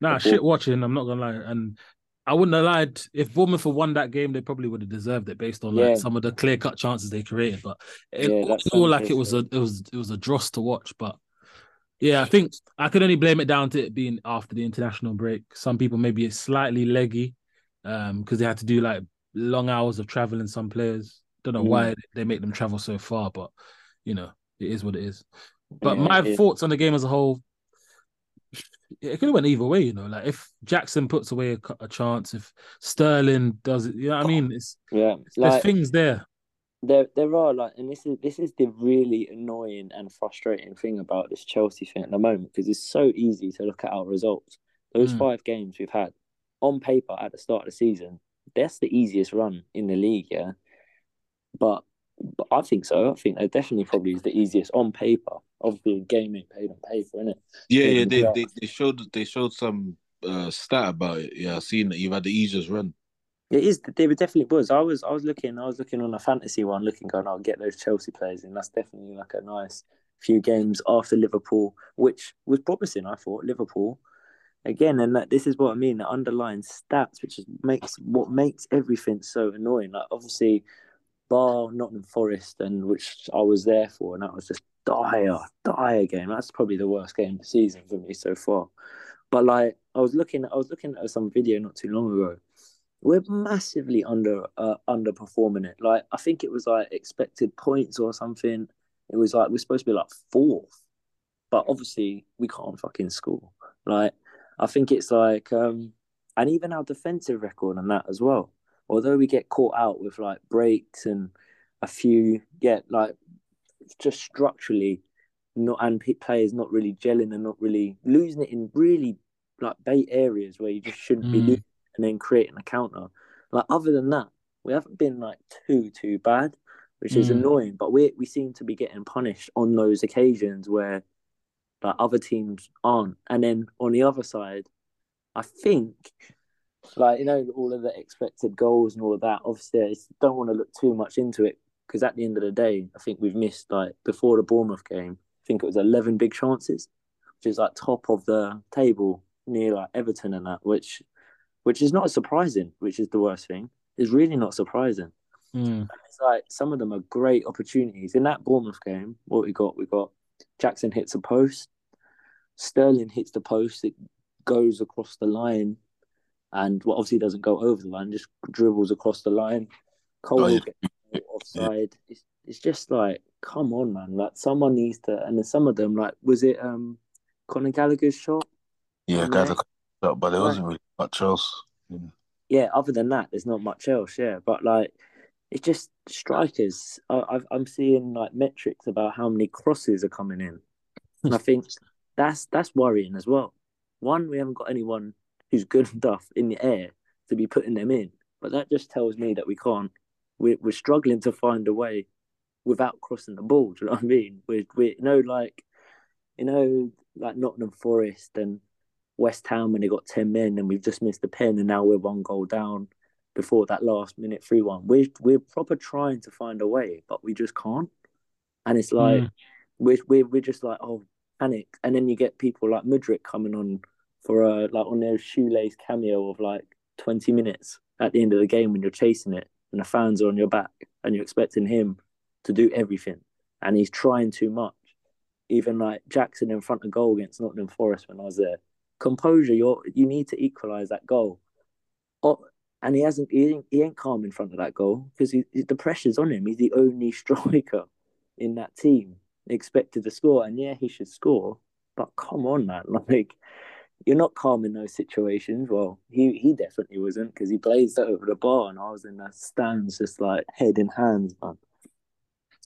Nah, The shit ball- watching. I'm not gonna lie, and I wouldn't have lied if Bournemouth had won that game. They probably would have deserved it based on like Yeah. some of the clear cut chances they created. But it Yeah, all like it was a it was it was a dross to watch. But yeah, I think I could only blame it down to it being after the international break. Some people maybe it's slightly leggy, um, because they had to do like long hours of traveling. Some players don't know Mm. why they make them travel so far, but you know it is what it is. But Yeah, my thoughts on the game as a whole, it could have went either way. You know, like if Jackson puts away a, a chance, if Sterling does it, you know what I mean? It's Yeah, there's like things there. there there are like, and this is this is the really annoying and frustrating thing about this Chelsea thing at the moment because it's so easy to look at our results. Those Mm. five games we've had on paper at the start of the season, that's the easiest run in the league. Yeah, but I think so. I think that definitely probably is the easiest on paper. Obviously, ain't paid on paper, isn't it? Yeah, Yeah, yeah, they, they they showed they showed some uh stat about it. Yeah, I seen that you've had the easiest run. It is. There definitely was. I was. I was looking. I was looking on a fantasy one, looking, going, "I'll get those Chelsea players and That's definitely like a nice few games after Liverpool, which was promising. I thought Liverpool again, and that this is what I mean. The underlying stats, which is makes what makes everything so annoying. Like obviously, bar Nottingham Forest, and which I was there for, and that was just dire, dire game. That's probably the worst game of the season for me so far. But like, I was looking, I was looking at some video not too long ago. We're massively under uh, underperforming it. Like, I think it was like expected points or something. It was like we're supposed to be like fourth, but obviously we can't fucking score. Like, I think it's like, um, and even our defensive record and that as well. Although we get caught out with like breaks and a few, yeah, like just structurally not and players not really gelling and not really losing it in really like bait areas where you just shouldn't mm. be losing and then creating a counter. Like other than that, we haven't been like too too bad, which is mm. annoying. But we we seem to be getting punished on those occasions where like other teams aren't. And then on the other side, I think like you know all of the expected goals and all of that. Obviously, I don't want to look too much into it because at the end of the day, I think we've missed like before the Bournemouth game. I think it was eleven big chances, which is like top of the table near like Everton and that, which which is not surprising. Which is the worst thing. Is really not surprising. Mm. It's like some of them are great opportunities in that Bournemouth game. What we got, we got Jackson hits a post, Sterling hits the post, it goes across the line, and well, obviously doesn't go over the line, just dribbles across the line. Cole oh, yeah. offside. Yeah. It's, it's just like, come on, man! Like someone needs to, and then some of them, like, was it um Conor Gallagher's shot? Yeah, Gallagher shot, but there wasn't really much else. Yeah. yeah, other than that, there's not much else. Yeah, but like, it's just strikers. I, I'm seeing like metrics about how many crosses are coming in, and I think that's that's worrying as well. One, we haven't got anyone who's good enough in the air to be putting them in, but that just tells me that we can't. We're we're struggling to find a way without crossing the ball. Do you know what I mean? We're, we you know like you know like Nottingham Forest and West Ham when they got ten men and we've just missed the pen and now we're one goal down before that last minute three one. We're we're proper trying to find a way, but we just can't. And it's like mm. we're, we're we're just like oh panic, and then you get people like Mudryk coming on for a like on their shoelace cameo of like twenty minutes at the end of the game when you're chasing it and the fans are on your back and you're expecting him to do everything, and he's trying too much. Even like Jackson in front of goal against Nottingham Forest when I was there, composure. You you need to equalize that goal. Oh, and he hasn't. He ain't, he ain't calm in front of that goal because he, the pressure's on him. He's the only striker in that team expected to score, and yeah, he should score. But come on, man! Like you're not calm in those situations. Well, he he definitely wasn't because he blazed over the bar, and I was in the stands just like head in hands, man.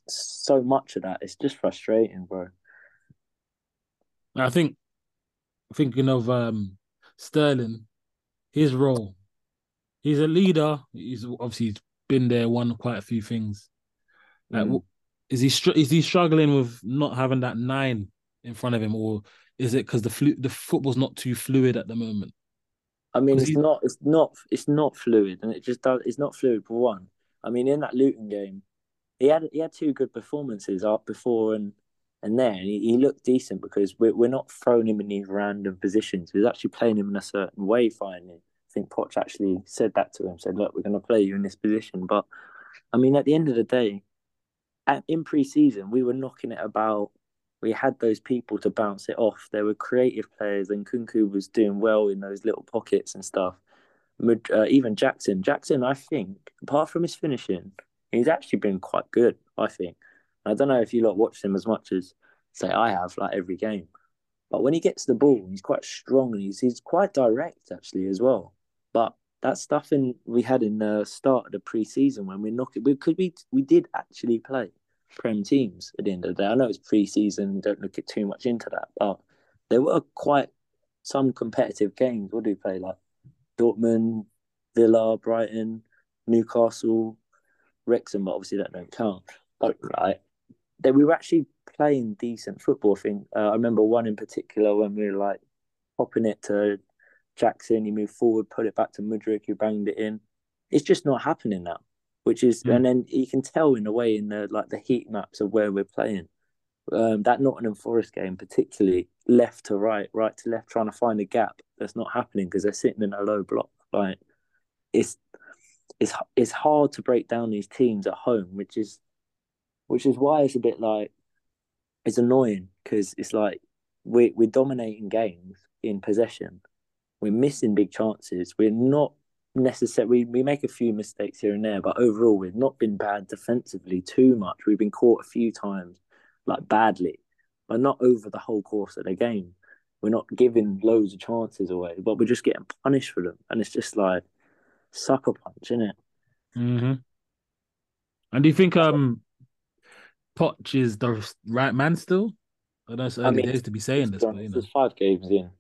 So much of that, it's just frustrating, bro. I think thinking of um Sterling, his role. He's a leader. He's obviously he's been there, won quite a few things. Like, mm. Is he str- is he struggling with not having that nine in front of him, or is it because the flu- the football's not too fluid at the moment? I mean, it's not it's not it's not fluid, and it just does. It's not fluid for one. I mean, in that Luton game, he had he had two good performances up before and and there, and he, he looked decent because we're we're not throwing him in these random positions. We're actually playing him in a certain way. Finally, I think Poch actually said that to him. Said, "Look, we're going to play you in this position." But I mean, at the end of the day, at, in pre-season we were knocking it about. We had those people to bounce it off. There were creative players, and Nkunku was doing well in those little pockets and stuff. Uh, even Jackson, Jackson, I think, apart from his finishing, he's actually been quite good. I think. I don't know if you lot watched him as much as say I have, like every game. But when he gets the ball, he's quite strong and he's he's quite direct actually as well. But that stuff in we had in the start of the preseason when we knocked it. We could we we did actually play prem teams at the end of the day. I know it's preseason, don't look at too much into that, but there were quite some competitive games. What do we play like? Dortmund, Villa, Brighton, Newcastle, Wrexham, but obviously that don't count. But right, that we were actually playing decent football. I think uh, I remember one in particular when we were like popping it to Jackson, he moved forward, put it back to Mudryk, who banged it in. It's just not happening now. Which is, mm. and then you can tell in a way in the like the heat maps of where we're playing. Um, that Nottingham Forest game, particularly left to right, right to left, trying to find a gap that's not happening because they're sitting in a low block. Like it's it's it's hard to break down these teams at home, which is which is why it's a bit like it's annoying because it's like we're we're dominating games in possession. We're missing big chances. We're not necessarily we we make a few mistakes here and there, but overall we've not been bad defensively too much. We've been caught a few times, like badly, but not over the whole course of the game. We're not giving loads of chances away, but we're just getting punished for them, and it's just like sucker punch, isn't it? Mm-hmm. And do you think um Poch is the right man still? I know it's early I mean, days to be saying this, but you know. There's five games in.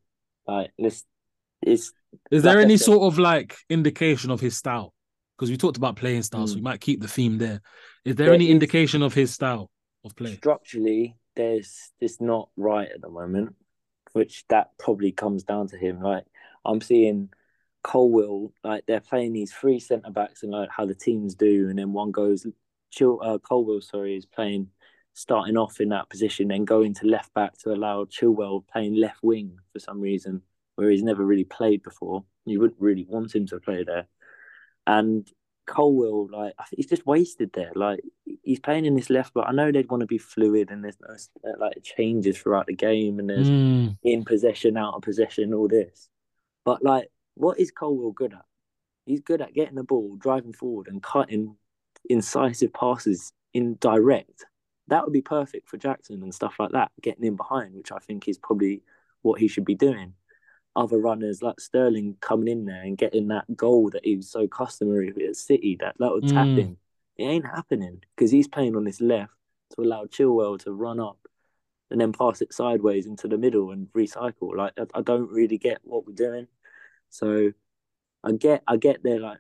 Like this, it's Is there like any sort of like indication of his style? Because we talked about playing style, so Hmm. we might keep the theme there. Is there There any is- indication of his style of play? structurally there's it's not right at the moment, which that probably comes down to him. Like I'm seeing Colwill, like they're playing these three centre backs and like how the teams do, and then one goes Chil uh, Colwill, sorry, is playing starting off in that position, then going to left back to allow Chilwell playing left wing for some reason, where he's never really played before. You wouldn't really want him to play there. And Colwill, like I think he's just wasted there. Like he's playing in this left, but I know they'd want to be fluid and there's no uh, like changes throughout the game and there's Mm, in possession, out of possession, all this. But like, what is Colwill good at? He's good at getting the ball, driving forward, and cutting incisive passes in direct. That would be perfect for Jackson and stuff like that, getting in behind, which I think is probably what he should be doing. Other runners like Sterling coming in there and getting that goal that he was so customary at City, that little tap Mm. in. It ain't happening because he's playing on his left to allow Chilwell to run up and then pass it sideways into the middle and recycle. Like I, I don't really get what we're doing. So I get I get there like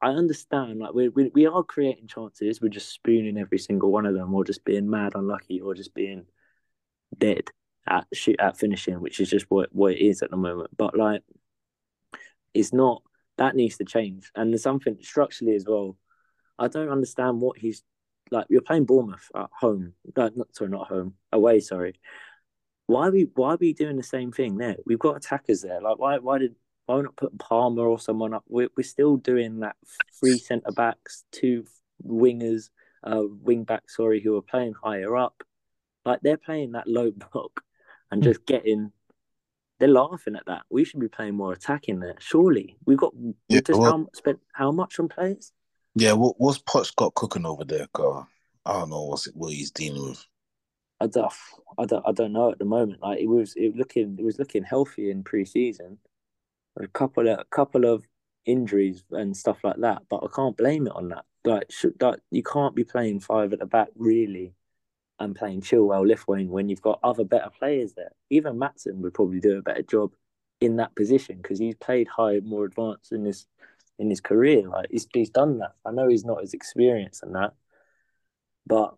I understand like we we we are creating chances. We're just spooning every single one of them, or just being mad unlucky, or just being dead at shoot at finishing, which is just what what it is at the moment. But like, it's not that needs to change, and there's something structurally as well. I don't understand what he's like. You're playing Bournemouth at home, no, not sorry, not home, away. Sorry. Why are we why are we doing the same thing there? We've got attackers there. Like why why did why not put Palmer or someone up? We're we're still doing that three centre backs, two wingers, uh, wing backs. Sorry, who are playing higher up. Like they're playing that low block and Hmm. just getting. They're laughing at that. We should be playing more attacking there. Surely we've got Yeah, just well- how, spent how much on players? Yeah, what what's Poch got cooking over there, God? I don't know what's it, what he's dealing with. I don't, I don't, I don't know at the moment. Like it was, it looking, it was looking healthy in pre-season. A couple of, a couple of injuries and stuff like that, but I can't blame it on that. Like, should, that you can't be playing five at the back really, and playing Chilwell left wing when you've got other better players there. Even Maatsen would probably do a better job in that position because he's played high, more advanced in his in his career. Like he's he's done that. I know he's not as experienced in that, but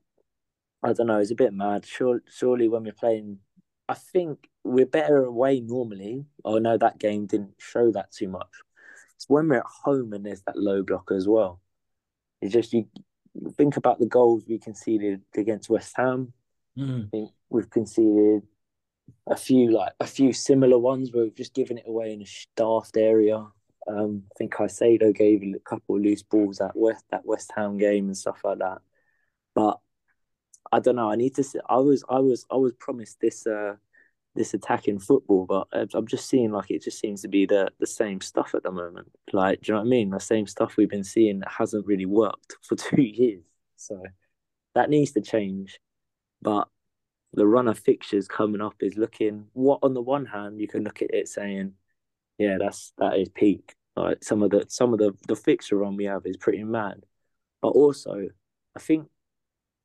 I don't know. It's a bit mad. Sure, surely when we're playing, I think we're better away normally. Oh no, that game didn't show that too much. It's when we're at home and there's that low block as well. It's just you think about the goals we conceded against West Ham. Mm. I think we've conceded a few like a few similar ones where we've just given it away in a staffed area. Um, I think Caicedo gave a couple of loose balls at West that West Ham game and stuff like that. But I don't know. I need to. See, I was I was I was promised this uh this attacking football, but I- I'm just seeing like it just seems to be the the same stuff at the moment. Like, do you know what I mean? The same stuff we've been seeing that hasn't really worked for two years. So that needs to change. But the run of fixtures coming up is looking what on the one hand you can look at it saying, yeah, that's that is peak. Like some of the some of the the fixture run we have is pretty mad. But also, I think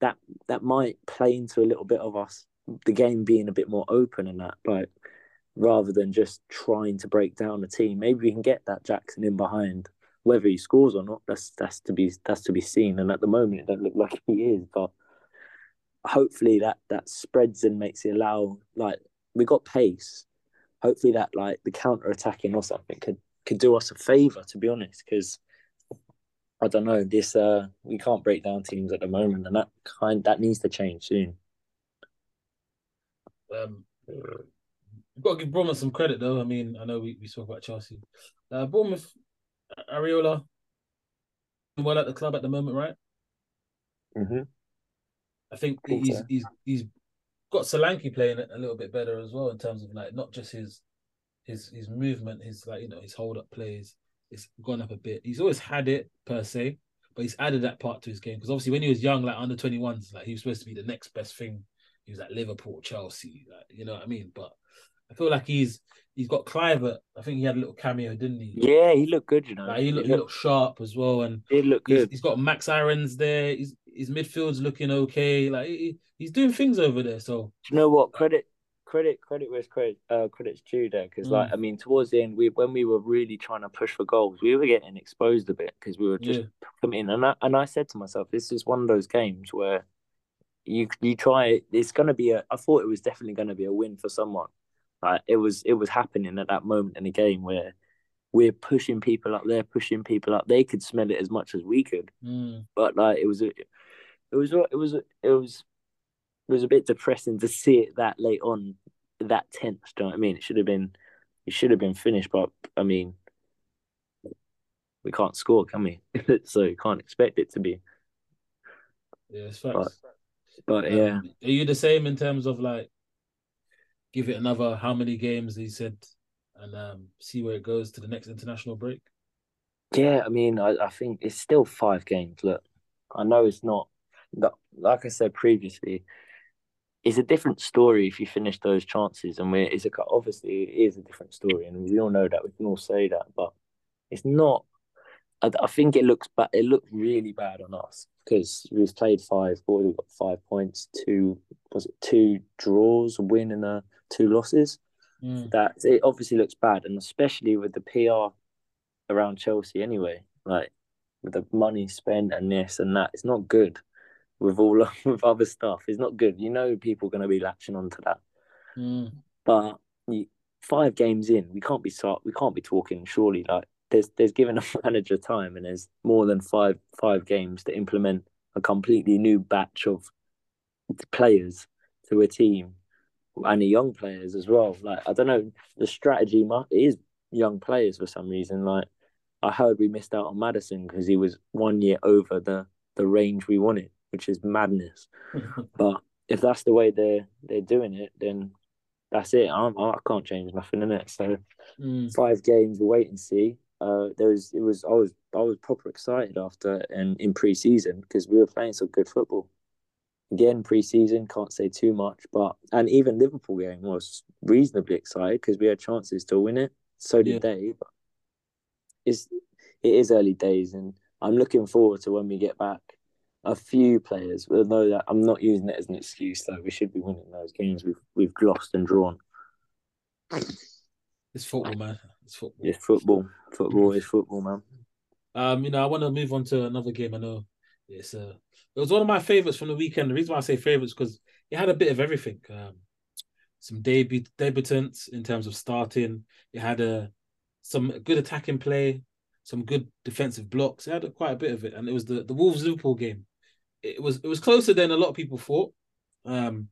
that that might play into a little bit of us the game being a bit more open and that like rather than just trying to break down the team. Maybe we can get that Jackson in behind. Whether he scores or not, that's that's to be that's to be seen. And at the moment, it don't look like he is. But hopefully, that that spreads and makes it allow like we got pace. Hopefully, that like the counter attacking or something could could do us a favor. To be honest, because I don't know this. Uh, we can't break down teams at the moment, and that kind that needs to change soon. Um, we've got to give Bournemouth some credit, though. I mean, I know we, we spoke about Chelsea. Uh, Bournemouth, Iraola, well at the club at the moment, right? Mm-hmm. I think Think he's he's he's got Solanke playing a little bit better as well in terms of like not just his his his movement, his like you know his hold up plays. It's gone up a bit. He's always had it per se, but he's added that part to his game because obviously when he was young, like under twenty ones, like he was supposed to be the next best thing. He was at Liverpool, Chelsea, like, you know what I mean. But I feel like he's he's got Kluivert. I think he had a little cameo, didn't he? Yeah, he looked good, you know. Like, he looked, he looked sharp as well, and he looked he's, good. he's got Max Aarons there. He's, his midfield's looking okay. Like he, he's doing things over there. So Do you know what? Credit, credit, credit where's credit, uh, credit's due there. Because, like, Mm. I mean, towards the end, we when we were really trying to push for goals, we were getting exposed a bit because we were just Yeah. coming. And I and I said to myself, this is one of those games where you you try. it- It's gonna be a. I thought it was definitely gonna be a win for someone. Like it was, it was happening at that moment in the game where we're pushing people up there, pushing people up. They could smell it as much as we could. mm, but like it was a, it was it was it was it was a bit depressing to see it that late on that tense do you know what I mean it should have been it should have been finished but I mean we can't score can we so you can't expect it to be yeah, it's facts. but Um, yeah Are you the same in terms of like give it another how many games he said and um see where it goes to the next international break? yeah I mean I, I think it's still five games look I know it's not but like I said previously it's a different story if you finish those chances and we're it's a obviously it is a different story and we all know that we can all say that but it's not I, I think it looks bad it looked really bad on us because we've played five what we've got five points two was it two draws a win and a two losses? Mm, that it obviously looks bad and especially with the PR around Chelsea anyway like with the money spent and this and that it's not good with all with other stuff. It's not good. You know people are going to be latching onto that. Mm, but you, five games in we can't be start we can't be talking surely like there's there's given a manager time and there's more than five five games to implement a completely new batch of players to a team and the young players as well like I don't know the strategy is young players for some reason like I heard we missed out on Maddison because he was one year over the the range we wanted which is madness but if that's the way they're they're doing it, then that's it. I'm, I can't change nothing in it. So mm, five games, we'll wait and see. Uh, there was it was I was I was proper excited after and in pre-season because we were playing some good football. Again, pre-season can't say too much, but and even Liverpool game was reasonably excited because we had chances to win it. So did Yeah. they. But it's it is early days, and I'm looking forward to when we get back. A few players will know that I'm not using it as an excuse. Though we should be winning those games we've we've lost and drawn. it's football, man. It's football. It's football. Football is football, man. Um, you know, I want to move on to another game. I know it's uh it was one of my favorites from the weekend. The reason why I say favorites because it had a bit of everything. Um, some debut debutants in terms of starting. It had a some good attacking play, some good defensive blocks. It had quite a bit of it, and it was the the Wolves Liverpool game. It was it was closer than a lot of people thought. Um,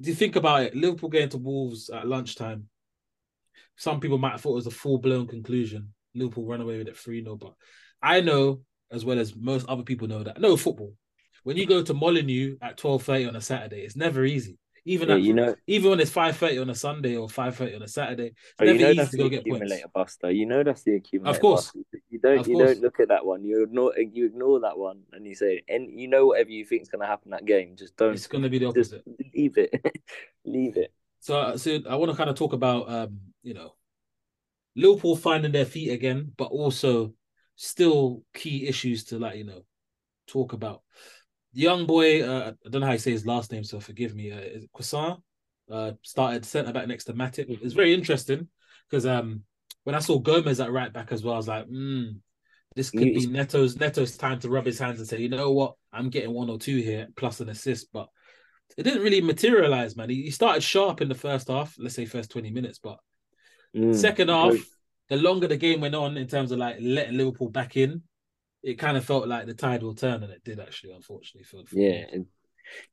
do you think about it? Liverpool getting to Wolves at lunchtime. Some people might have thought it was a full blown conclusion. Liverpool run away with it 3 0. But I know, as well as most other people know, that no football. When you go to Molineux at 12.30 on a Saturday, it's never easy. Even Yeah, at, you know, even when it's 5.30 on a Sunday or 5.30 on a Saturday, it's Oh, you never know easy that's to the go get points. accumulator buster. You know that's the accumulator. Of course. buster. You don't. Of you course. don't look at that one. You ignore. You ignore that one, and you say, and you know whatever you think is going to happen that game. Just don't. It's going to be the opposite. leave it. leave it. So, so I want to kind of talk about, um, you know, Liverpool finding their feet again, but also still key issues to like, you know, talk about. Young boy, uh, I don't know how you say his last name, so forgive me. Uh, Quansah? Uh, started centre back next to Matip. It's very interesting because um, when I saw Gomez at right back as well, I was like, hmm, this could be Neto's Neto's time to rub his hands and say, you know what, I'm getting one or two here plus an assist, but it didn't really materialize, man. He, he started sharp in the first half, let's say first 20 minutes, but Mm. second half, the longer the game went on in terms of like letting Liverpool back in, it kind of felt like the tide will turn, and it did actually, unfortunately. For, for Yeah, it,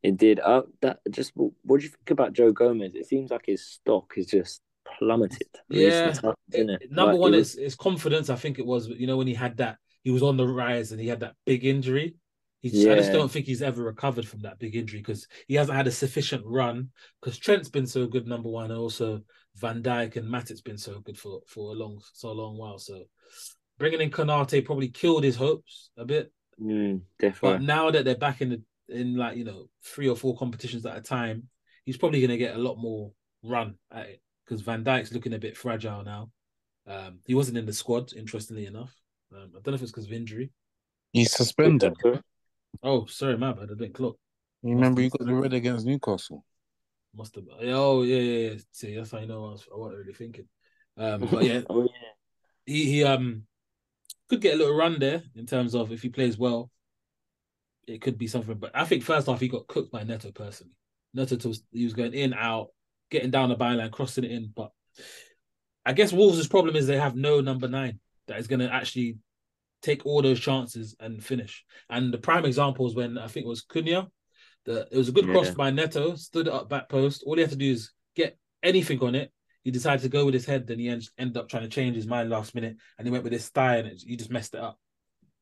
it did. Uh, that just. What do you think about Joe Gomez? It seems like his stock is just plummeted. Yeah, times, It- innit? number Like, one it was- is is confidence. I think it was, you know, when he had that, he was on the rise and he had that big injury. He just, I just don't think he's ever recovered from that big injury because he hasn't had a sufficient run. Because Trent's been so good, number one, and also Van Dijk and Matip's been so good for for a long, so long while. So bringing in Konaté probably killed his hopes a bit. Mm, But now that they're back in the in like you know three or four competitions at a time, he's probably going to get a lot more run at it because Van Dijk's looking a bit fragile now. Um, he wasn't in the squad, interestingly enough. Um, I don't know if it's because of injury. He's suspended. Oh, sorry, my bad. I didn't clock. You remember he got the red against Newcastle. Must have. Oh yeah, yeah, yeah. See, that's how you know I, was, I wasn't really thinking. Um, but yeah, oh yeah. he he um could get a little run there in terms of if he plays well, it could be something. But I think first off he got cooked by Neto personally. Neto was he was going in out, getting down the byline, crossing it in. But I guess Wolves' problem is they have no number nine that is going to actually take all those chances and finish. And the prime example is when I think it was Cunha. The it was a good cross Yeah. by Neto, stood it up back post. All he had to do is get anything on it. He decided to go with his head, then he en- ended up trying to change his mind last minute, and he went with his thigh, and it, he just messed it up.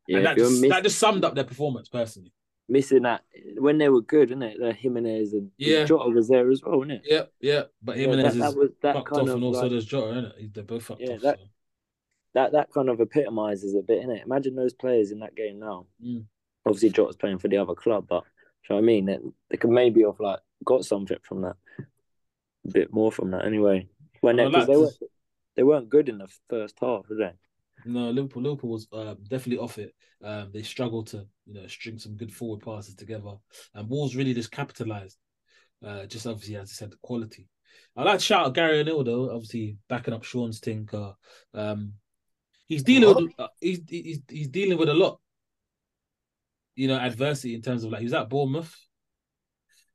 Yeah, and that just, miss- that just summed up their performance personally. missing that when they were good, isn't it? The Jimenez and Yeah. Jota was there as well, isn't it? Yeah, yeah. But Yeah, Jimenez that, that is was that fucked kind off, of and also like, there's Jota, innit? They're both fucked Yeah, off. that- so. that that kind of epitomizes a bit, innit? Imagine those players in that game now. Mm. Obviously, Jota's playing for the other club, but you know what I mean? They, they could maybe have like got something from that, a bit more from that. Anyway, when they, like they weren't they weren't good in the first half, were they? No, Liverpool. Liverpool was uh, definitely off it. Um, they struggled to, you know, string some good forward passes together, and Wolves really just capitalized. Uh, just obviously, as I said, the quality. I like to shout out Gary O'Neill though, obviously backing up Sean's. Uh, um, he's dealing What? with uh, he's, he's he's dealing with a lot, you know, adversity in terms of like he was at Bournemouth.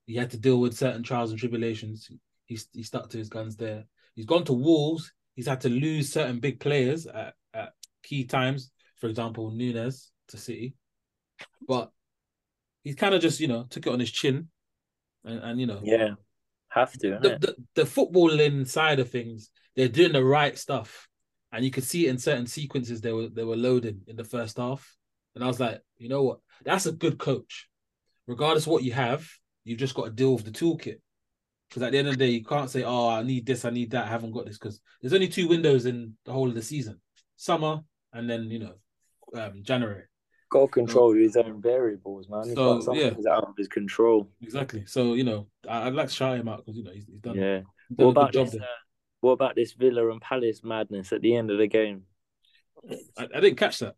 He had to deal with certain trials and tribulations. He he stuck to his guns there. He's gone to Wolves. He's had to lose certain big players at, at key times. For example, Nunes to City, but he's kind of just you know took it on his chin, and, and you know Yeah, have to, the, the the footballing side of things, they're doing the right stuff, and you could see it in certain sequences they were they were loading in the first half, and I was like, you know what, that's a good coach. Regardless of what you have, you've just got to deal with the toolkit. Because at the end of the day, you can't say, "Oh, I need this, I need that, I haven't got this." Because there's only two windows in the whole of the season: summer and then you know um, January. Got to control his own variables, man. He So, yeah. out of his control. Exactly. So you know, I, I'd like to shout him out because you know he's, he's done, Yeah. he's done What a good about this? Uh, what about this Villa and Palace madness at the end of the game? I, I didn't catch that.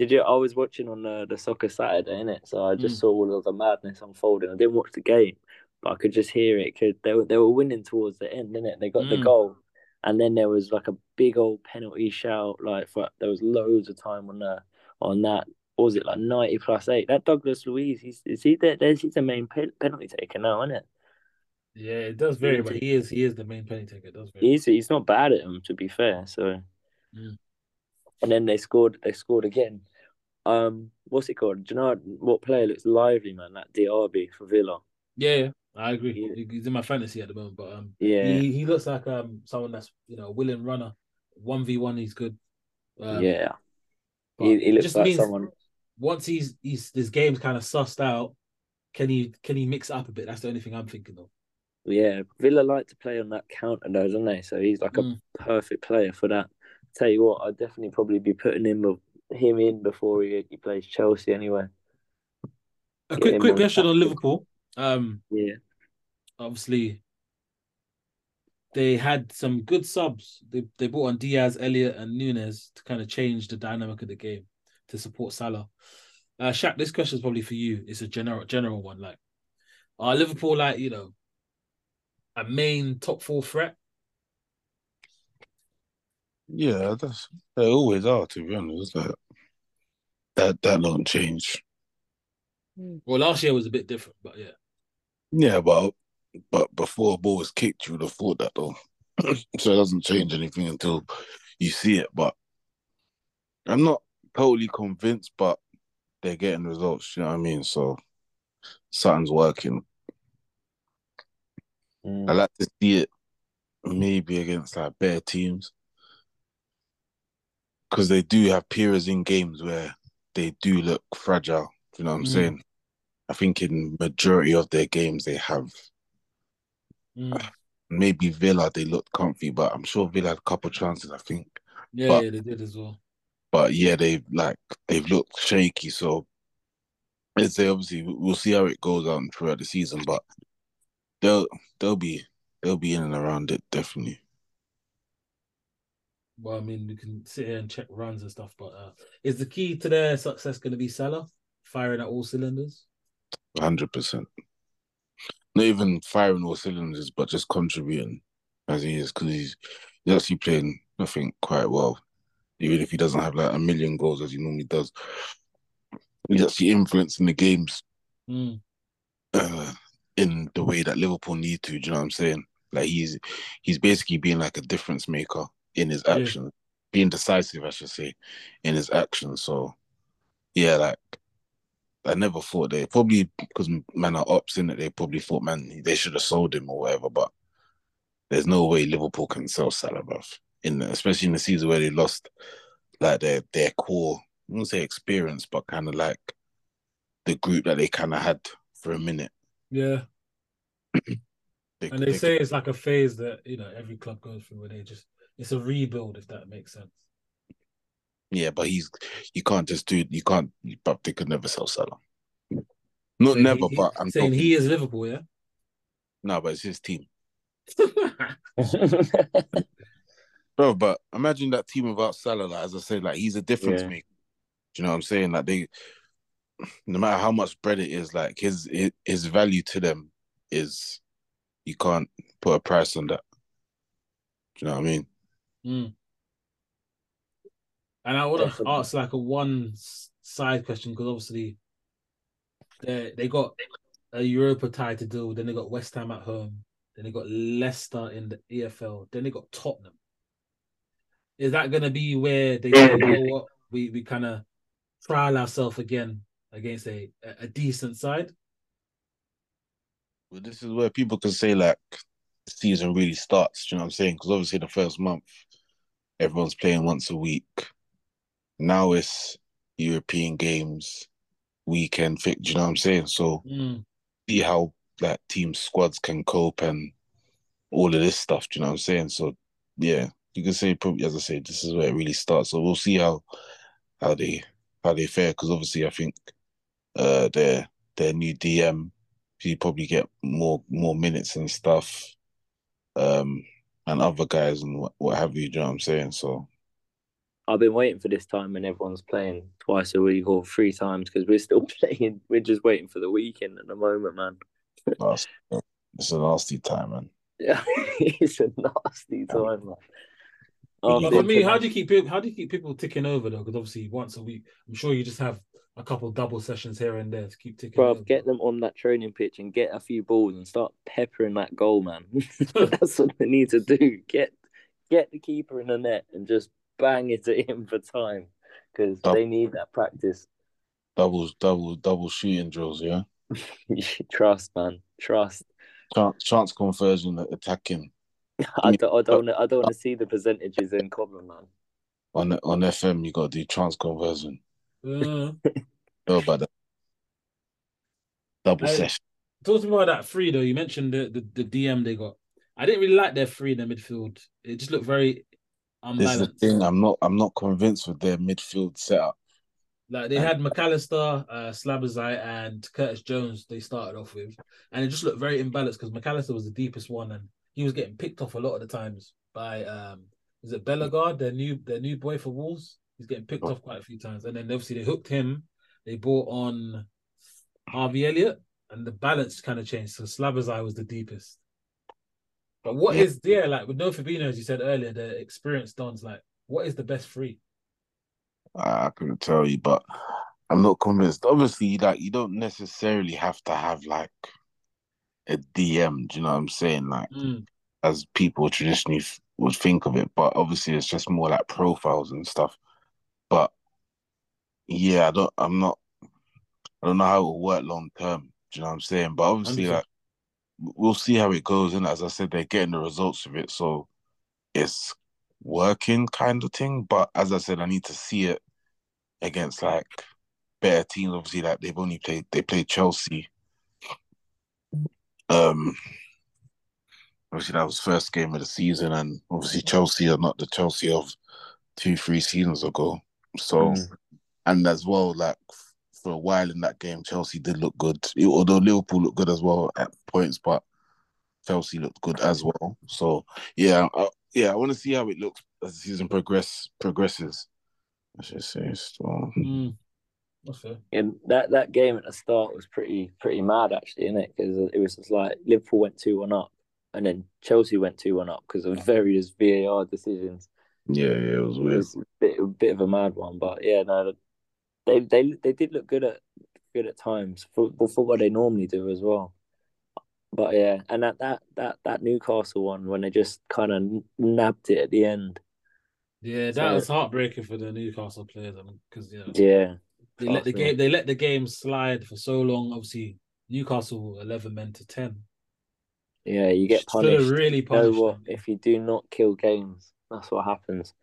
Did you? I was watching on the, the soccer Saturday, innit? So I just Mm. saw all of the madness unfolding. I didn't watch the game, but I could just hear it. Cause they were they were winning towards the end, innit? They got the Mm. goal, and then there was like a big old penalty shout. Like for there was loads of time on the on that. What was it like ninety plus eight? That Douglas Luiz, he's is he there? There's he's the main pe- penalty taker now, isn't it? Yeah, it does vary, but he is he is the main penalty taker. It does vary. He's he's not bad at them, to be fair. So, Mm. And then they scored. They scored again. Um, what's it called? Do you know what player looks lively, man? That Diaby for Villa. Yeah, yeah, I agree. Yeah. He's in my fantasy at the moment, but um, Yeah, he he looks like um someone that's you know a willing runner. One v one, he's good. Um, yeah. He, he looks just like means someone. once he's he's this game's kind of sussed out. Can he can he mix it up a bit? That's the only thing I'm thinking of. Yeah, Villa like to play on that counter, though, don't they? So he's like a Mm. perfect player for that. Tell you what, I'd definitely probably be putting him him in before he, he plays Chelsea anyway. A Get quick quick on question on. Liverpool. Um, Yeah, obviously they had some good subs. They they brought on Diaz, Elliott, and Núñez to kind of change the dynamic of the game to support Salah. Uh, Shaq, this question is probably for you. It's a general general one. Like, are Liverpool like you know a main top four threat? Yeah, that's they always are. To be honest, like that that don't change. Well, last year was a bit different, but yeah, Yeah, but but before a ball was kicked, you would have thought that though. so it doesn't change anything until you see it. But I'm not totally convinced, but they're getting results. You know what I mean? So something's working. Mm. I like to see it maybe against like better teams because they do have periods in games where they do look fragile. you know what I'm Mm. saying? I think in majority of their games they have Mm. maybe Villa they looked comfy, but I'm sure Villa had a couple chances. I think, Yeah, But- yeah, they did as well. but yeah, they've like they've looked shaky. So let's say obviously we'll see how it goes on throughout the season, but they'll they'll be they'll be in and around it definitely. Well, I mean, we can sit here and check runs and stuff, but uh, is the key to their success going to be Salah firing at all cylinders? Hundred percent. Not even firing all cylinders, but just contributing as he is, because he's he's actually playing, I think, quite well. Even if he doesn't have like a million goals as he normally does, he's actually influencing the games Mm. uh, in the way that Liverpool need to. Do you know what I'm saying? Like he's he's basically being like a difference maker in his Yeah. action, being decisive, I should say, in his action. So yeah, like I never thought they probably because man are ops in it. They probably thought man they should have sold him or whatever. But there's no way Liverpool can sell Salah, bruv. In the, especially in the season where they lost like their their core, I won't say experience, but kind of like the group that they kind of had for a minute. Yeah, They, and they say it's like a phase that you know every club goes through where they just it's a rebuild, if that makes sense. yeah, but he's you can't just do you can't. But they could never sell Salah. Not Saying never, he- but I'm saying talking, he is Liverpool, yeah. no, but it's his team, bro. But imagine that team without Salah. Like, as I said, like he's a difference Yeah. maker. Do you know what I'm saying? Like they, no matter how much bread it is, like his his, his value to them is you can't put a price on that. Do you know what I mean? Mm. And I want to Definitely. ask like a one side question because obviously they they got a Europa tie to do. Then they got West Ham at home. Then they got Leicester in the EFL. Then they got Tottenham. Is that going to be where they say, you know what, we we kind of trial ourselves again against a a decent side? Well, this is where people can say like the season really starts. You know what I'm saying? Because obviously the first month, everyone's playing once a week. Now it's European games, weekend fit. Do you know what I'm saying? So Mm, see how like team squads can cope and all of this stuff. Do you know what I'm saying? So yeah, you can say probably as I say, this is where it really starts. So we'll see how how they how they fare because obviously I think uh their their new DM he probably get more more minutes and stuff um and other guys and what, what have you. Do you know what I'm saying? So I've been waiting for this time when everyone's playing twice a week or three times because we're still playing. We're just waiting for the weekend at the moment, man. last, it's a nasty time, man. Yeah, it's a nasty time, man. But I'm But for me, how do you keep? How do you keep people ticking over though? Because obviously once a week, I'm sure you just have a couple double sessions here and there to keep ticking. over. Bruv, get them on that training pitch and get a few balls and start peppering that goal, man. That's what they need to do. Get get the keeper in the net and just bang it at him for time because they need that practice. Double double double shooting drills, yeah. Trust, man. Trust. Chance, chance conversion attacking I don't, I don't, I don't want to see the percentages in common, man. on on FM. You got to do chance conversion. Uh, Know about that double Hey. session. talk to me about that three though. You mentioned the, the the DM they got. I didn't really like their three in the midfield. It just looked very unbalanced. This is the thing. I'm not. I'm not convinced with their midfield setup. Like they had McAllister, uh, Szoboszlai, and Curtis Jones. They started off with, and it just looked very imbalanced because McAllister was the deepest one, and he was getting picked off a lot of the times by um, is it Bellegarde, their new their new boy for Wolves. He's getting picked off quite a few times, and then obviously they hooked him. They brought on Harvey Elliott, and the balance kind of changed. So Szoboszlai was the deepest. But what Yeah. is yeah, like with No Fabinho, as you said earlier, the experienced dons, like what is the best free? I I couldn't tell you, but I'm not convinced. Obviously, like you don't necessarily have to have like a DM. Do you know what I'm saying? Like Mm, as people traditionally f- would think of it, but obviously it's just more like profiles and stuff. Yeah, I don't. I'm not. I don't know how it will work long term. Do you know what I'm saying? But obviously, 100%. like we'll see how it goes. And as I said, they're getting the results of it, so it's working kind of thing. But as I said, I need to see it against like better teams. Obviously, like they've only played they played Chelsea. Um, obviously that was first game of the season, and obviously Chelsea are not the Chelsea of two, three seasons ago. So, Mm. And as well, like for a while in that game, Chelsea did look good. Although Liverpool looked good as well at points, but Chelsea looked good as well. So, yeah, I, yeah, I want to see how it looks as the season progress progresses. I should say. So, Mm. And that, that game at the start was pretty pretty mad actually, isn't it? Because it was just like Liverpool went two one up, and then Chelsea went two one up because of various VAR decisions. yeah, yeah, it was It weird. was a bit, a bit of a mad one, but yeah, no, they they they did look good at good at times for for what they normally do as well. But yeah, and that that that that Newcastle one when they just kind of nabbed it at the end. Yeah, that So- was heartbreaking for the Newcastle players. I mean, because you know Yeah, they let the game they let the game slide for so long. Obviously, Newcastle eleven men to ten. yeah, you get punished. really You know what? If you do not kill games, that's what happens.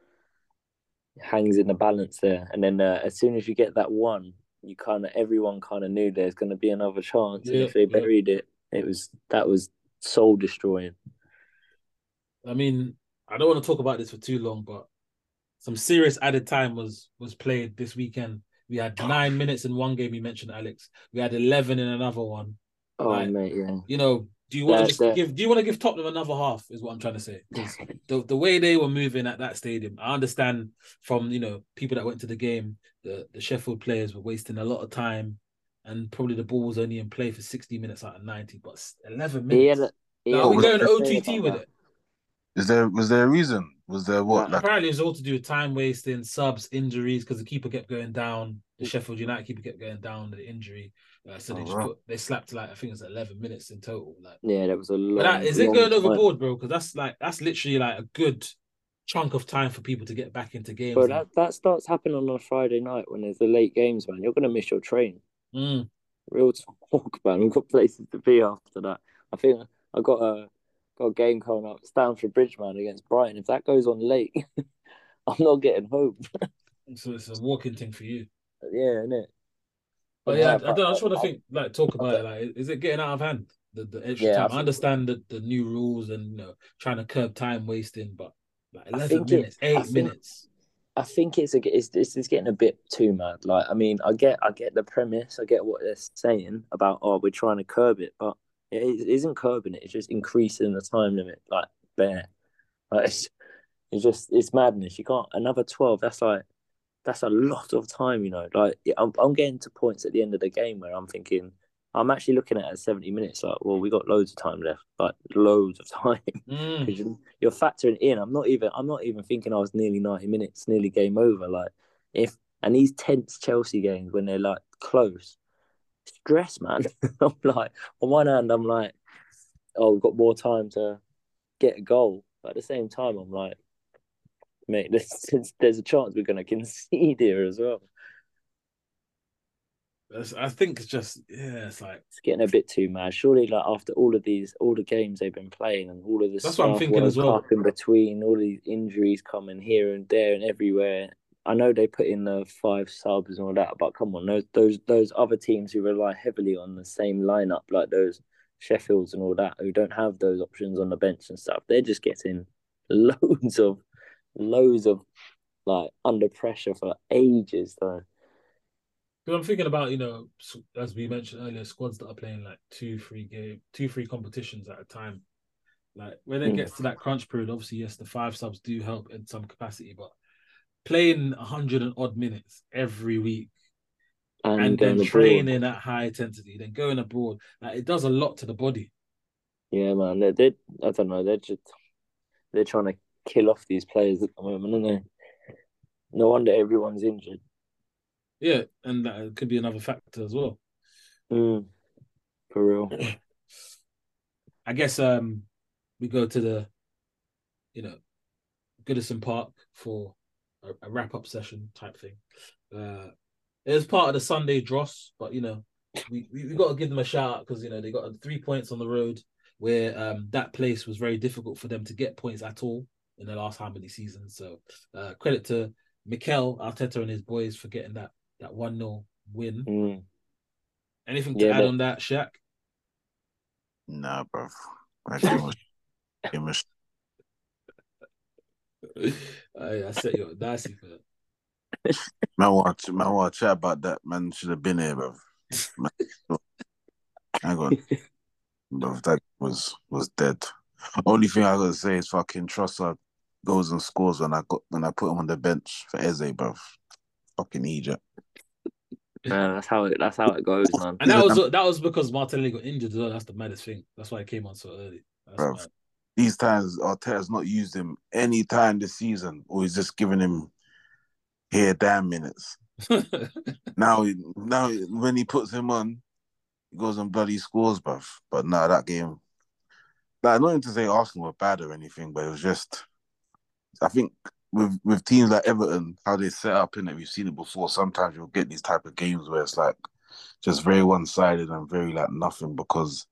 Hangs in the balance there, and then uh, as soon as you get that one, you kind of everyone kind of knew there's going to be another chance, and if they yeah. buried it, it was that was soul destroying. I mean, I don't want to talk about this for too long, but some serious added time was was played this weekend. We had nine minutes in one game. You mentioned Alex. We had eleven in another one. Oh Right. mate, yeah. You know, do you want to just give? Do you want to give Tottenham another half? Is what I'm trying to say. 'Cause the the way they were moving at that stadium, I understand from you know people that went to the game, the the Sheffield players were wasting a lot of time, and probably the ball was only in play for 60 minutes out of 90, but 11 minutes. a, he Now, had are we going lot to say OTT with that. it? Is there was there a reason? Was there what? Yeah, Like, Apparently, it was all to do with time wasting, subs, injuries, because the keeper kept going down. The Sheffield United keeper kept going down. The injury, uh, so they Oh, just wow. put they slapped like I think it's 11 minutes in total. Like, Yeah, that was a lot. but that, is it going time. overboard, bro? Because that's like that's literally like a good chunk of time for people to get back into games. Bro, that, that starts happening on a Friday night when there's the late games, man. You're gonna miss your train. Mm. Real talk, man. We've got places to be after that. I think I got a got a game coming up. It's Stamford Bridge, man, against Brighton. If that goes on late, I'm not getting home. So it's a walking thing for you. Yeah, innit? But yeah, I, I, I just want to think, like, talk about it. Like, is it getting out of hand? The the extra Yeah, I time. I, think- understand the, the new rules and you know trying to curb time wasting, but like eleven think it- minutes, eight I think- minutes. I think it's a, it's it's it's getting a bit too mad. Like, I mean, I get I get the premise, I get what they're saying about oh we're trying to curb it, but it is- isn't curbing it. It's just increasing the time limit. Like there, like it's, it's just it's madness. You can't another twelve. That's like that's a lot of time. You know, like I'm I'm getting to points at the end of the game where I'm thinking I'm actually looking at it seventy minutes. Like, well, we got loads of time left, like loads of time. Mm. you're factoring in. I'm not even. I'm not even thinking I was nearly ninety minutes, nearly game over. Like if and these tense Chelsea games when they're like close, stress, man. I'm like on one hand, I'm like, oh, we've got more time to get a goal, but at the same time, I'm like, mate, there's there's a chance we're gonna concede here as well. I think it's just yeah, it's like It's getting a bit too mad. Surely, like after all of these, all the games they've been playing, and all of this, That's what I'm stuff, thinking as well. In between, all these injuries coming here and there and everywhere. I know they put in the five subs and all that, but come on, those those those other teams who rely heavily on the same lineup, like those Sheffields and all that, who don't have those options on the bench and stuff, they're just getting loads of loads of like under pressure for ages though. Because I'm thinking about, you know, as we mentioned earlier, squads that are playing like two, three game, two, three competitions at a time. Like when it Mm. gets to that crunch period, obviously, yes, the five subs do help in some capacity, but playing a hundred and odd minutes every week And, and then abroad. training at high intensity, then going abroad, like it does a lot to the body. Yeah, man. They they I don't know. They're just they're trying to kill off these players at the moment, aren't they? No wonder everyone's injured. Yeah, and that could be another factor as well. Mm, for real. I guess um we go to the, you know, Goodison Park for a, a wrap up session type thing. Uh, it was part of the Sunday dross, but you know, we we, we got to give them a shout out because you know they got three points on the road where um that place was very difficult for them to get points at all in the last how many seasons. So uh, credit to Mikel Arteta and his boys for getting that that one 0 win. Mm. Anything to Yeah, add but- on that, Shaq? Nah, bro. That game was, game was I, I set you up nicely for that. Man, want to, man, want to chat about that. Man should have been here, bro. Man, hang on, bro. That was was dead. Only thing I gotta say is fucking Trossard goes and scores when I got when I put him on the bench for Eze, bro. Fucking Egypt. Man, that's how it. That's how it goes, man. And that was that was because Martinelli got injured. as well. That's the maddest thing. That's why he came on so early. That's Bruv. These times Arteta's not used him any time this season, or he's just giving him here damn minutes. Now, now when he puts him on, he goes and bloody scores, bruv. But nah, that game, like not even to say Arsenal were bad or anything, but it was just, I think with with teams like Everton, how they set up in it, we've seen it before. Sometimes you'll get these type of games where it's like just very one sided and very like nothing because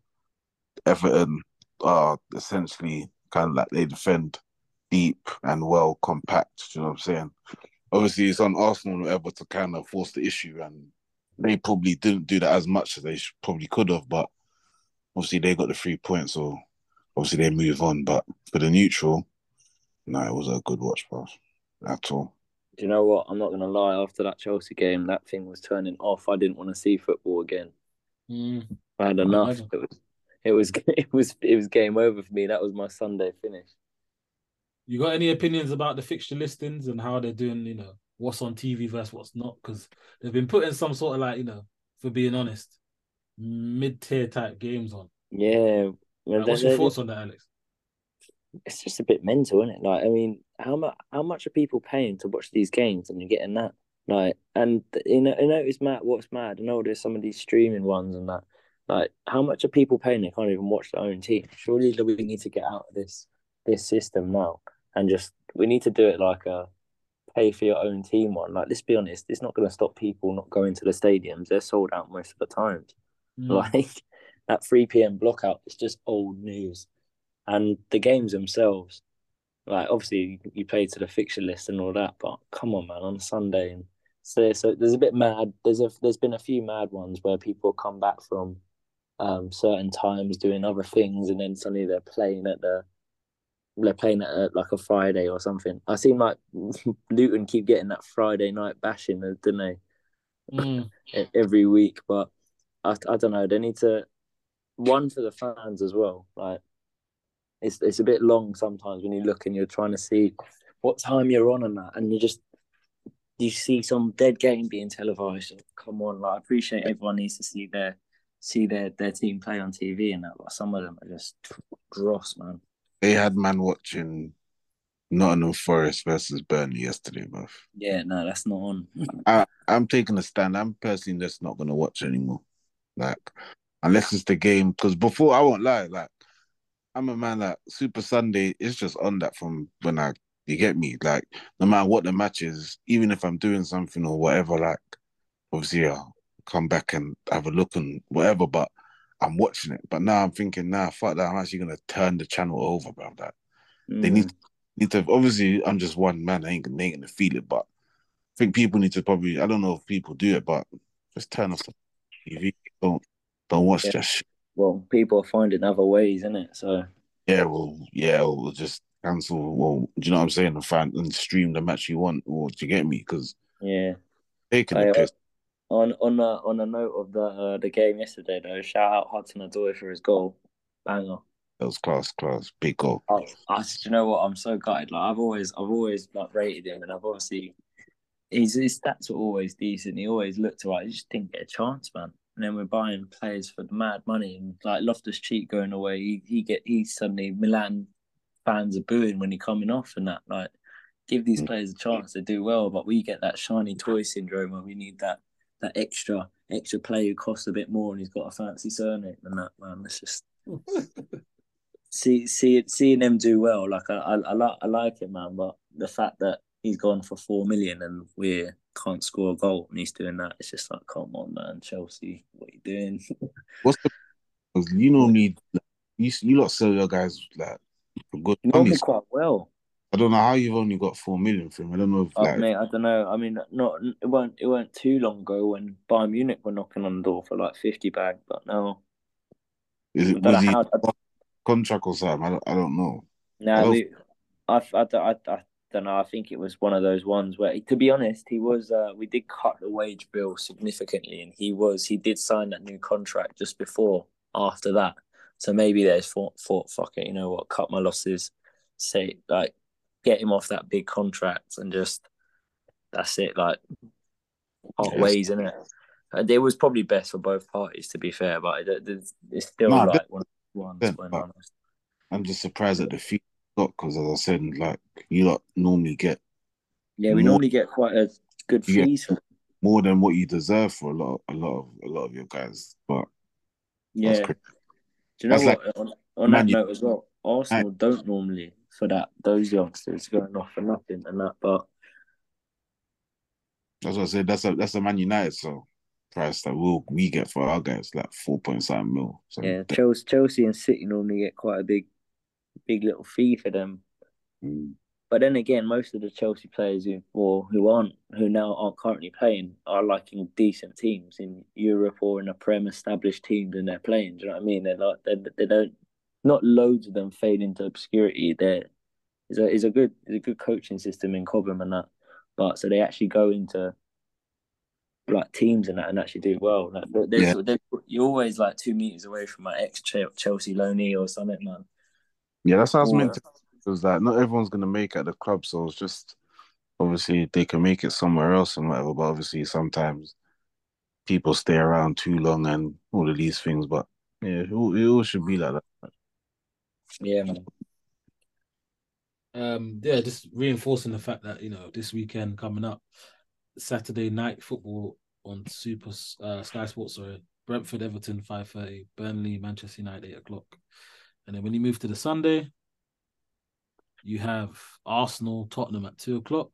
Everton are essentially kind of like they defend deep and well compact. You know what I'm saying? Obviously, it's on Arsenal whatever to kind of force the issue, and they probably didn't do that as much as they probably could have. But obviously, they got the three points, so obviously they move on. But for the neutral, no, it was a good watch, bro. At all. Do you know what? I'm not gonna lie. After that Chelsea game, that thing was turning off. I didn't want to see football again. Mm. I had enough. imagine. It was, it was, it was, it was game over for me. That was my Sunday finish. You got any opinions about the fixture listings and how they're doing? You know, what's on TV versus what's not? Because they've been putting some sort of like, you know, for being honest, mid-tier type games on. Yeah. Like, what's your thoughts on that, Alex? It's just a bit mental, isn't it? Like, I mean, how much how much are people paying to watch these games, and you're getting that? Like, and you know, you know, it's mad. What's mad? I know there's some of these streaming ones and that. Like, how much are people paying? They can't even watch their own team. Surely we need to get out of this this system now, and just we need to do it like a pay for your own team one. Like, let's be honest, it's not going to stop people not going to the stadiums. They're sold out most of the times. Mm. Like that 3 p.m. blockout is just old news. And the games themselves, like obviously you play to the fixture list and all that, but come on, man, on Sunday and so, so there's a bit mad. There's a there's been a few mad ones where people come back from um, certain times doing other things, and then suddenly they're playing at the they're playing at a, like a Friday or something. I seem like Luton keep getting that Friday night bashing, don't they? Mm. every week. But I, I don't know. They need to one for the fans as well. Like it's it's a bit long sometimes when you look and you're trying to see what time you're on and that, and you just you see some dead game being televised. And come on, like I appreciate everyone needs to see their see their their team play on TV and that, but some of them are just dross, man. They had man watching Nottingham Forest versus Burnley yesterday, bro. Yeah, no, that's not on. I, I'm taking a stand. I'm personally just not gonna watch anymore. Like, unless it's the game. Because before, I won't lie. Like, I'm a man that Super Sunday is just on that from when I. You get me? Like, no matter what the match is, even if I'm doing something or whatever, like, obviously I'll come back and have a look and whatever. But I'm watching it. But now I'm thinking, nah, fuck that. I'm actually gonna turn the channel over, bro. That they Mm. need need to. Obviously, I'm just one man. I ain't, gonna- ain't gonna feel it, but I think people need to probably. I don't know if people do it, but just turn off the TV. Don't don't watch Yeah. that shit. Well, people are finding other ways, isn't it? So Yeah, well, yeah, we'll just cancel. Well, do you know what I'm saying? And find and stream the match you want, or do you get me? Because yeah. taking I, the uh, piss. On on a on a note of the uh, the game yesterday though, shout out Hudson Odoi for his goal, banger. That was class, class, big goal. I, I, do you know what? I'm so gutted. Like I've always I've always like rated him, and I've obviously his his stats are always decent. He always looked alright. He just didn't get a chance, man. And then we're buying players for the mad money, and like Loftus Cheek going away, he he get he suddenly Milan fans are booing when he coming off and that. Like give these Mm. players a chance to do well, but we get that shiny toy syndrome where we need that that extra extra player who costs a bit more and he's got a fancy surname and that man. It's just see see seeing him do well. Like I I, I like I like it, man. But the fact that he's gone for four million and we can't score a goal and he's doing that, it's just like, come on, man, Chelsea, what are you doing? What's the You know me? you you lot sell your guys like good Normally money. quite well. I don't know how you've only got four million for him. I don't know if Oh, like mate, I don't know. I mean, not it weren't it weren't too long ago when Bayern Munich were knocking on the door for like fifty bag, but no, is it was he how. Contract or something? I don't, I don't know. No, we, I, I, I, I don't know. I think it was one of those ones where, to be honest, he was. Uh, we did cut the wage bill significantly, and he was. He did sign that new contract just before. After that, so maybe there's thought, thought, fuck it, you know what? Cut my losses. Say like, get him off that big contract and just that's it. Like, part Yes. ways, isn't it? And it was probably best for both parties, to be fair. But it, it, it's still like one of the ones Yeah, when but- honest. I'm just surprised at the fee got because as I said, like you lot normally get Yeah, we more- normally get quite a good Yeah. fees for more than what you deserve for a lot, a lot of a lot of your guys. But Yeah. Do you know That's what? on on that note as well, Arsenal don't normally for that those youngsters going off for nothing and that, but That's what I said. That's a that's a Man United so price that we'll we get for our guys like four point seven mil. So yeah, Chelsea, Chelsea and City normally get quite a big, big little fee for them. mm, But then again, most of the Chelsea players who or who aren't who now aren't currently playing are like in decent teams in Europe or in a Prem established teams and they're playing. Do you know what I mean? They're like they they don't not loads of them fade into obscurity. There is a is a good is a good coaching system in Cobham and that. But so they actually go into like teams and that and actually do well. Like Yeah. you're always like two meters away from my ex Chelsea loanee or something, man. Yeah, that's how it's meant to. be. Because like not everyone's gonna make it at the club, so it's just obviously they can make it somewhere else and whatever. But obviously sometimes people stay around too long and all of these things. But yeah, it all, it all should be like that. Yeah, man. Um, yeah, just reinforcing the fact that you know this weekend coming up, Saturday night football on Super uh, Sky Sports. Sorry, Brentford, Everton, five thirty, Burnley, Manchester United, eight o'clock, and then when you move to the Sunday, you have Arsenal, Tottenham at two o'clock,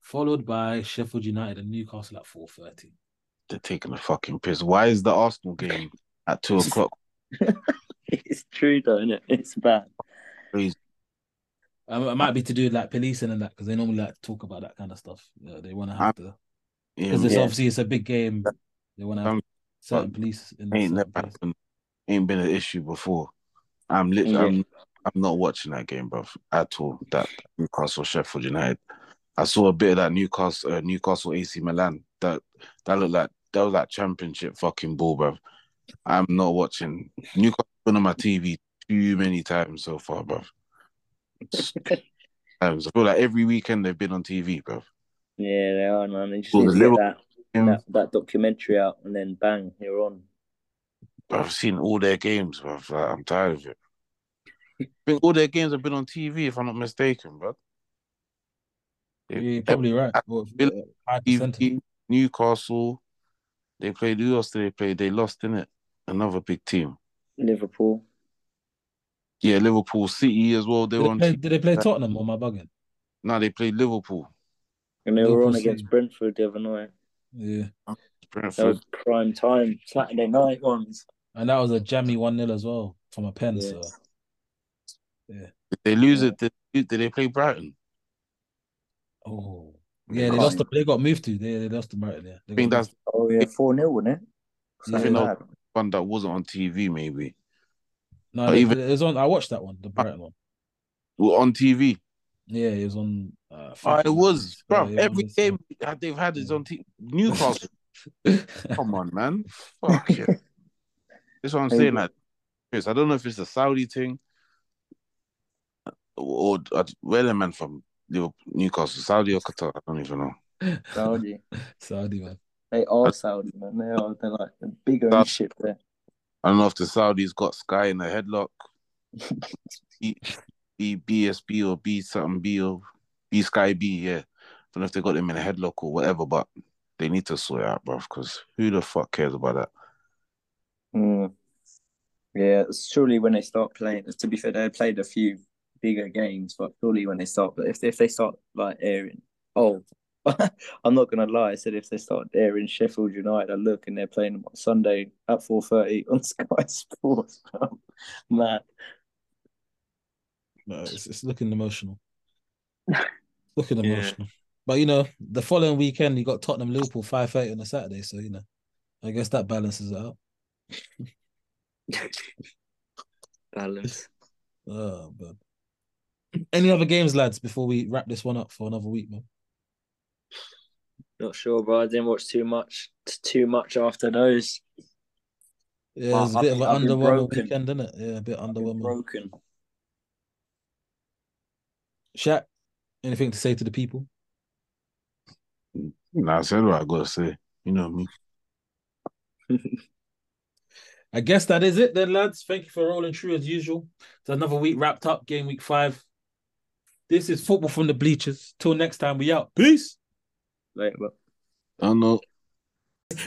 followed by Sheffield United and Newcastle at four thirty. They're taking a fucking piss. Why is the Arsenal game at two o'clock? It's true though, isn't it? It's bad. Crazy. Um, it might be to do with like policing and that because they normally like talk about that kind of stuff. Uh, they want to have to Yeah, because it's Yeah. obviously it's a big game. They want to have Um, certain police in ain't certain never place. happened. Ain't been an issue before. I'm literally, Yeah. I'm, I'm not watching that game, bro, at all. That Newcastle Sheffield United. I saw a bit of that Newcastle, uh, Newcastle AC Milan. That that looked like that was that championship fucking ball, bro. I'm not watching Newcastle been on my TV too many times so far, bro. times. I feel like every weekend they've been on TV, bro. Yeah, they are, man. They just Well, need to get that, that that documentary out, and then bang, you're on. I've seen all their games, bro. Like, I'm tired of it. I think all their games have been on TV, if I'm not mistaken, bro. Yeah, you're probably right. Well, uh. TV, Newcastle, they played. Who else did they play? They lost in it. Another big team. Liverpool. Yeah, Liverpool City as well. They Did were they, on. play, did they play Tottenham or am I bugging? No, they played Liverpool. And they were Liverpool on City. against Brentford the other night. Yeah. That Brentford. was prime time, Saturday night ones. And that was a jammy 1 0 as well from a pen. Yeah. So Did they lose Yeah. it? Did, did they play Brighton? Oh. Yeah, they lost the, they got moved to. They, they lost to Brighton, yeah. They I think got that's Oh yeah, four 0 wasn't it? Yeah. Something No. like that. one that wasn't on TV. Maybe. No, but they- even- it was on I watched that one, the Brighton one. well, on TV. Yeah, it was on uh Oh, it was, bro. yeah, Every game they've had is on TV. Newcastle. Come on, man. Fuck yeah. That's what I'm saying. Like, Chris, I don't know if it's a Saudi thing or, or where the man from Liverpool, Newcastle, Saudi or Qatar. I don't even know. Saudi. Saudi man. They are Saudi, man. They are. They're like the big ownership there. I don't know if the Saudis got Sky in the headlock, B, B, BSB or B something B or B Sky B. Yeah, I don't know if they got them in a headlock or whatever, but they need to sort it out, bro. Because who the fuck cares about that? Mm. Yeah, surely when they start playing, to be fair, they played a few bigger games, but surely when they start, but if if they start like airing, oh, I'm not gonna lie, I said if they start airing Sheffield United, I look and they're playing on Sunday at four thirty on Sky Sports. Man, No, it's, it's looking emotional. Looking Yeah. emotional. But you know, the following weekend you got Tottenham Liverpool five thirty on a Saturday, so you know, I guess that balances it out. Balance. Oh, but any other games, lads, before we wrap this one up for another week, man? Not sure, bro. I didn't watch too much. Too much after those. Yeah, Well, it was a bit I've- of I've an been underwhelming weekend, isn't it? Yeah, a bit underwhelming. Broken. Shaq, anything to say to the people? Nah, I said what I gotta say. You know me. I guess that is it then, lads. Thank you for rolling through as usual. It's another week wrapped up, game week five. This is football from the bleachers. Till next time, we out. Peace. Later, bro. I know.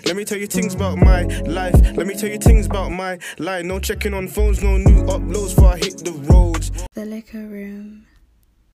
Let me tell you things about my life. Let me tell you things about my life. No checking on phones, no new uploads before I hit the roads. The Liquor Room.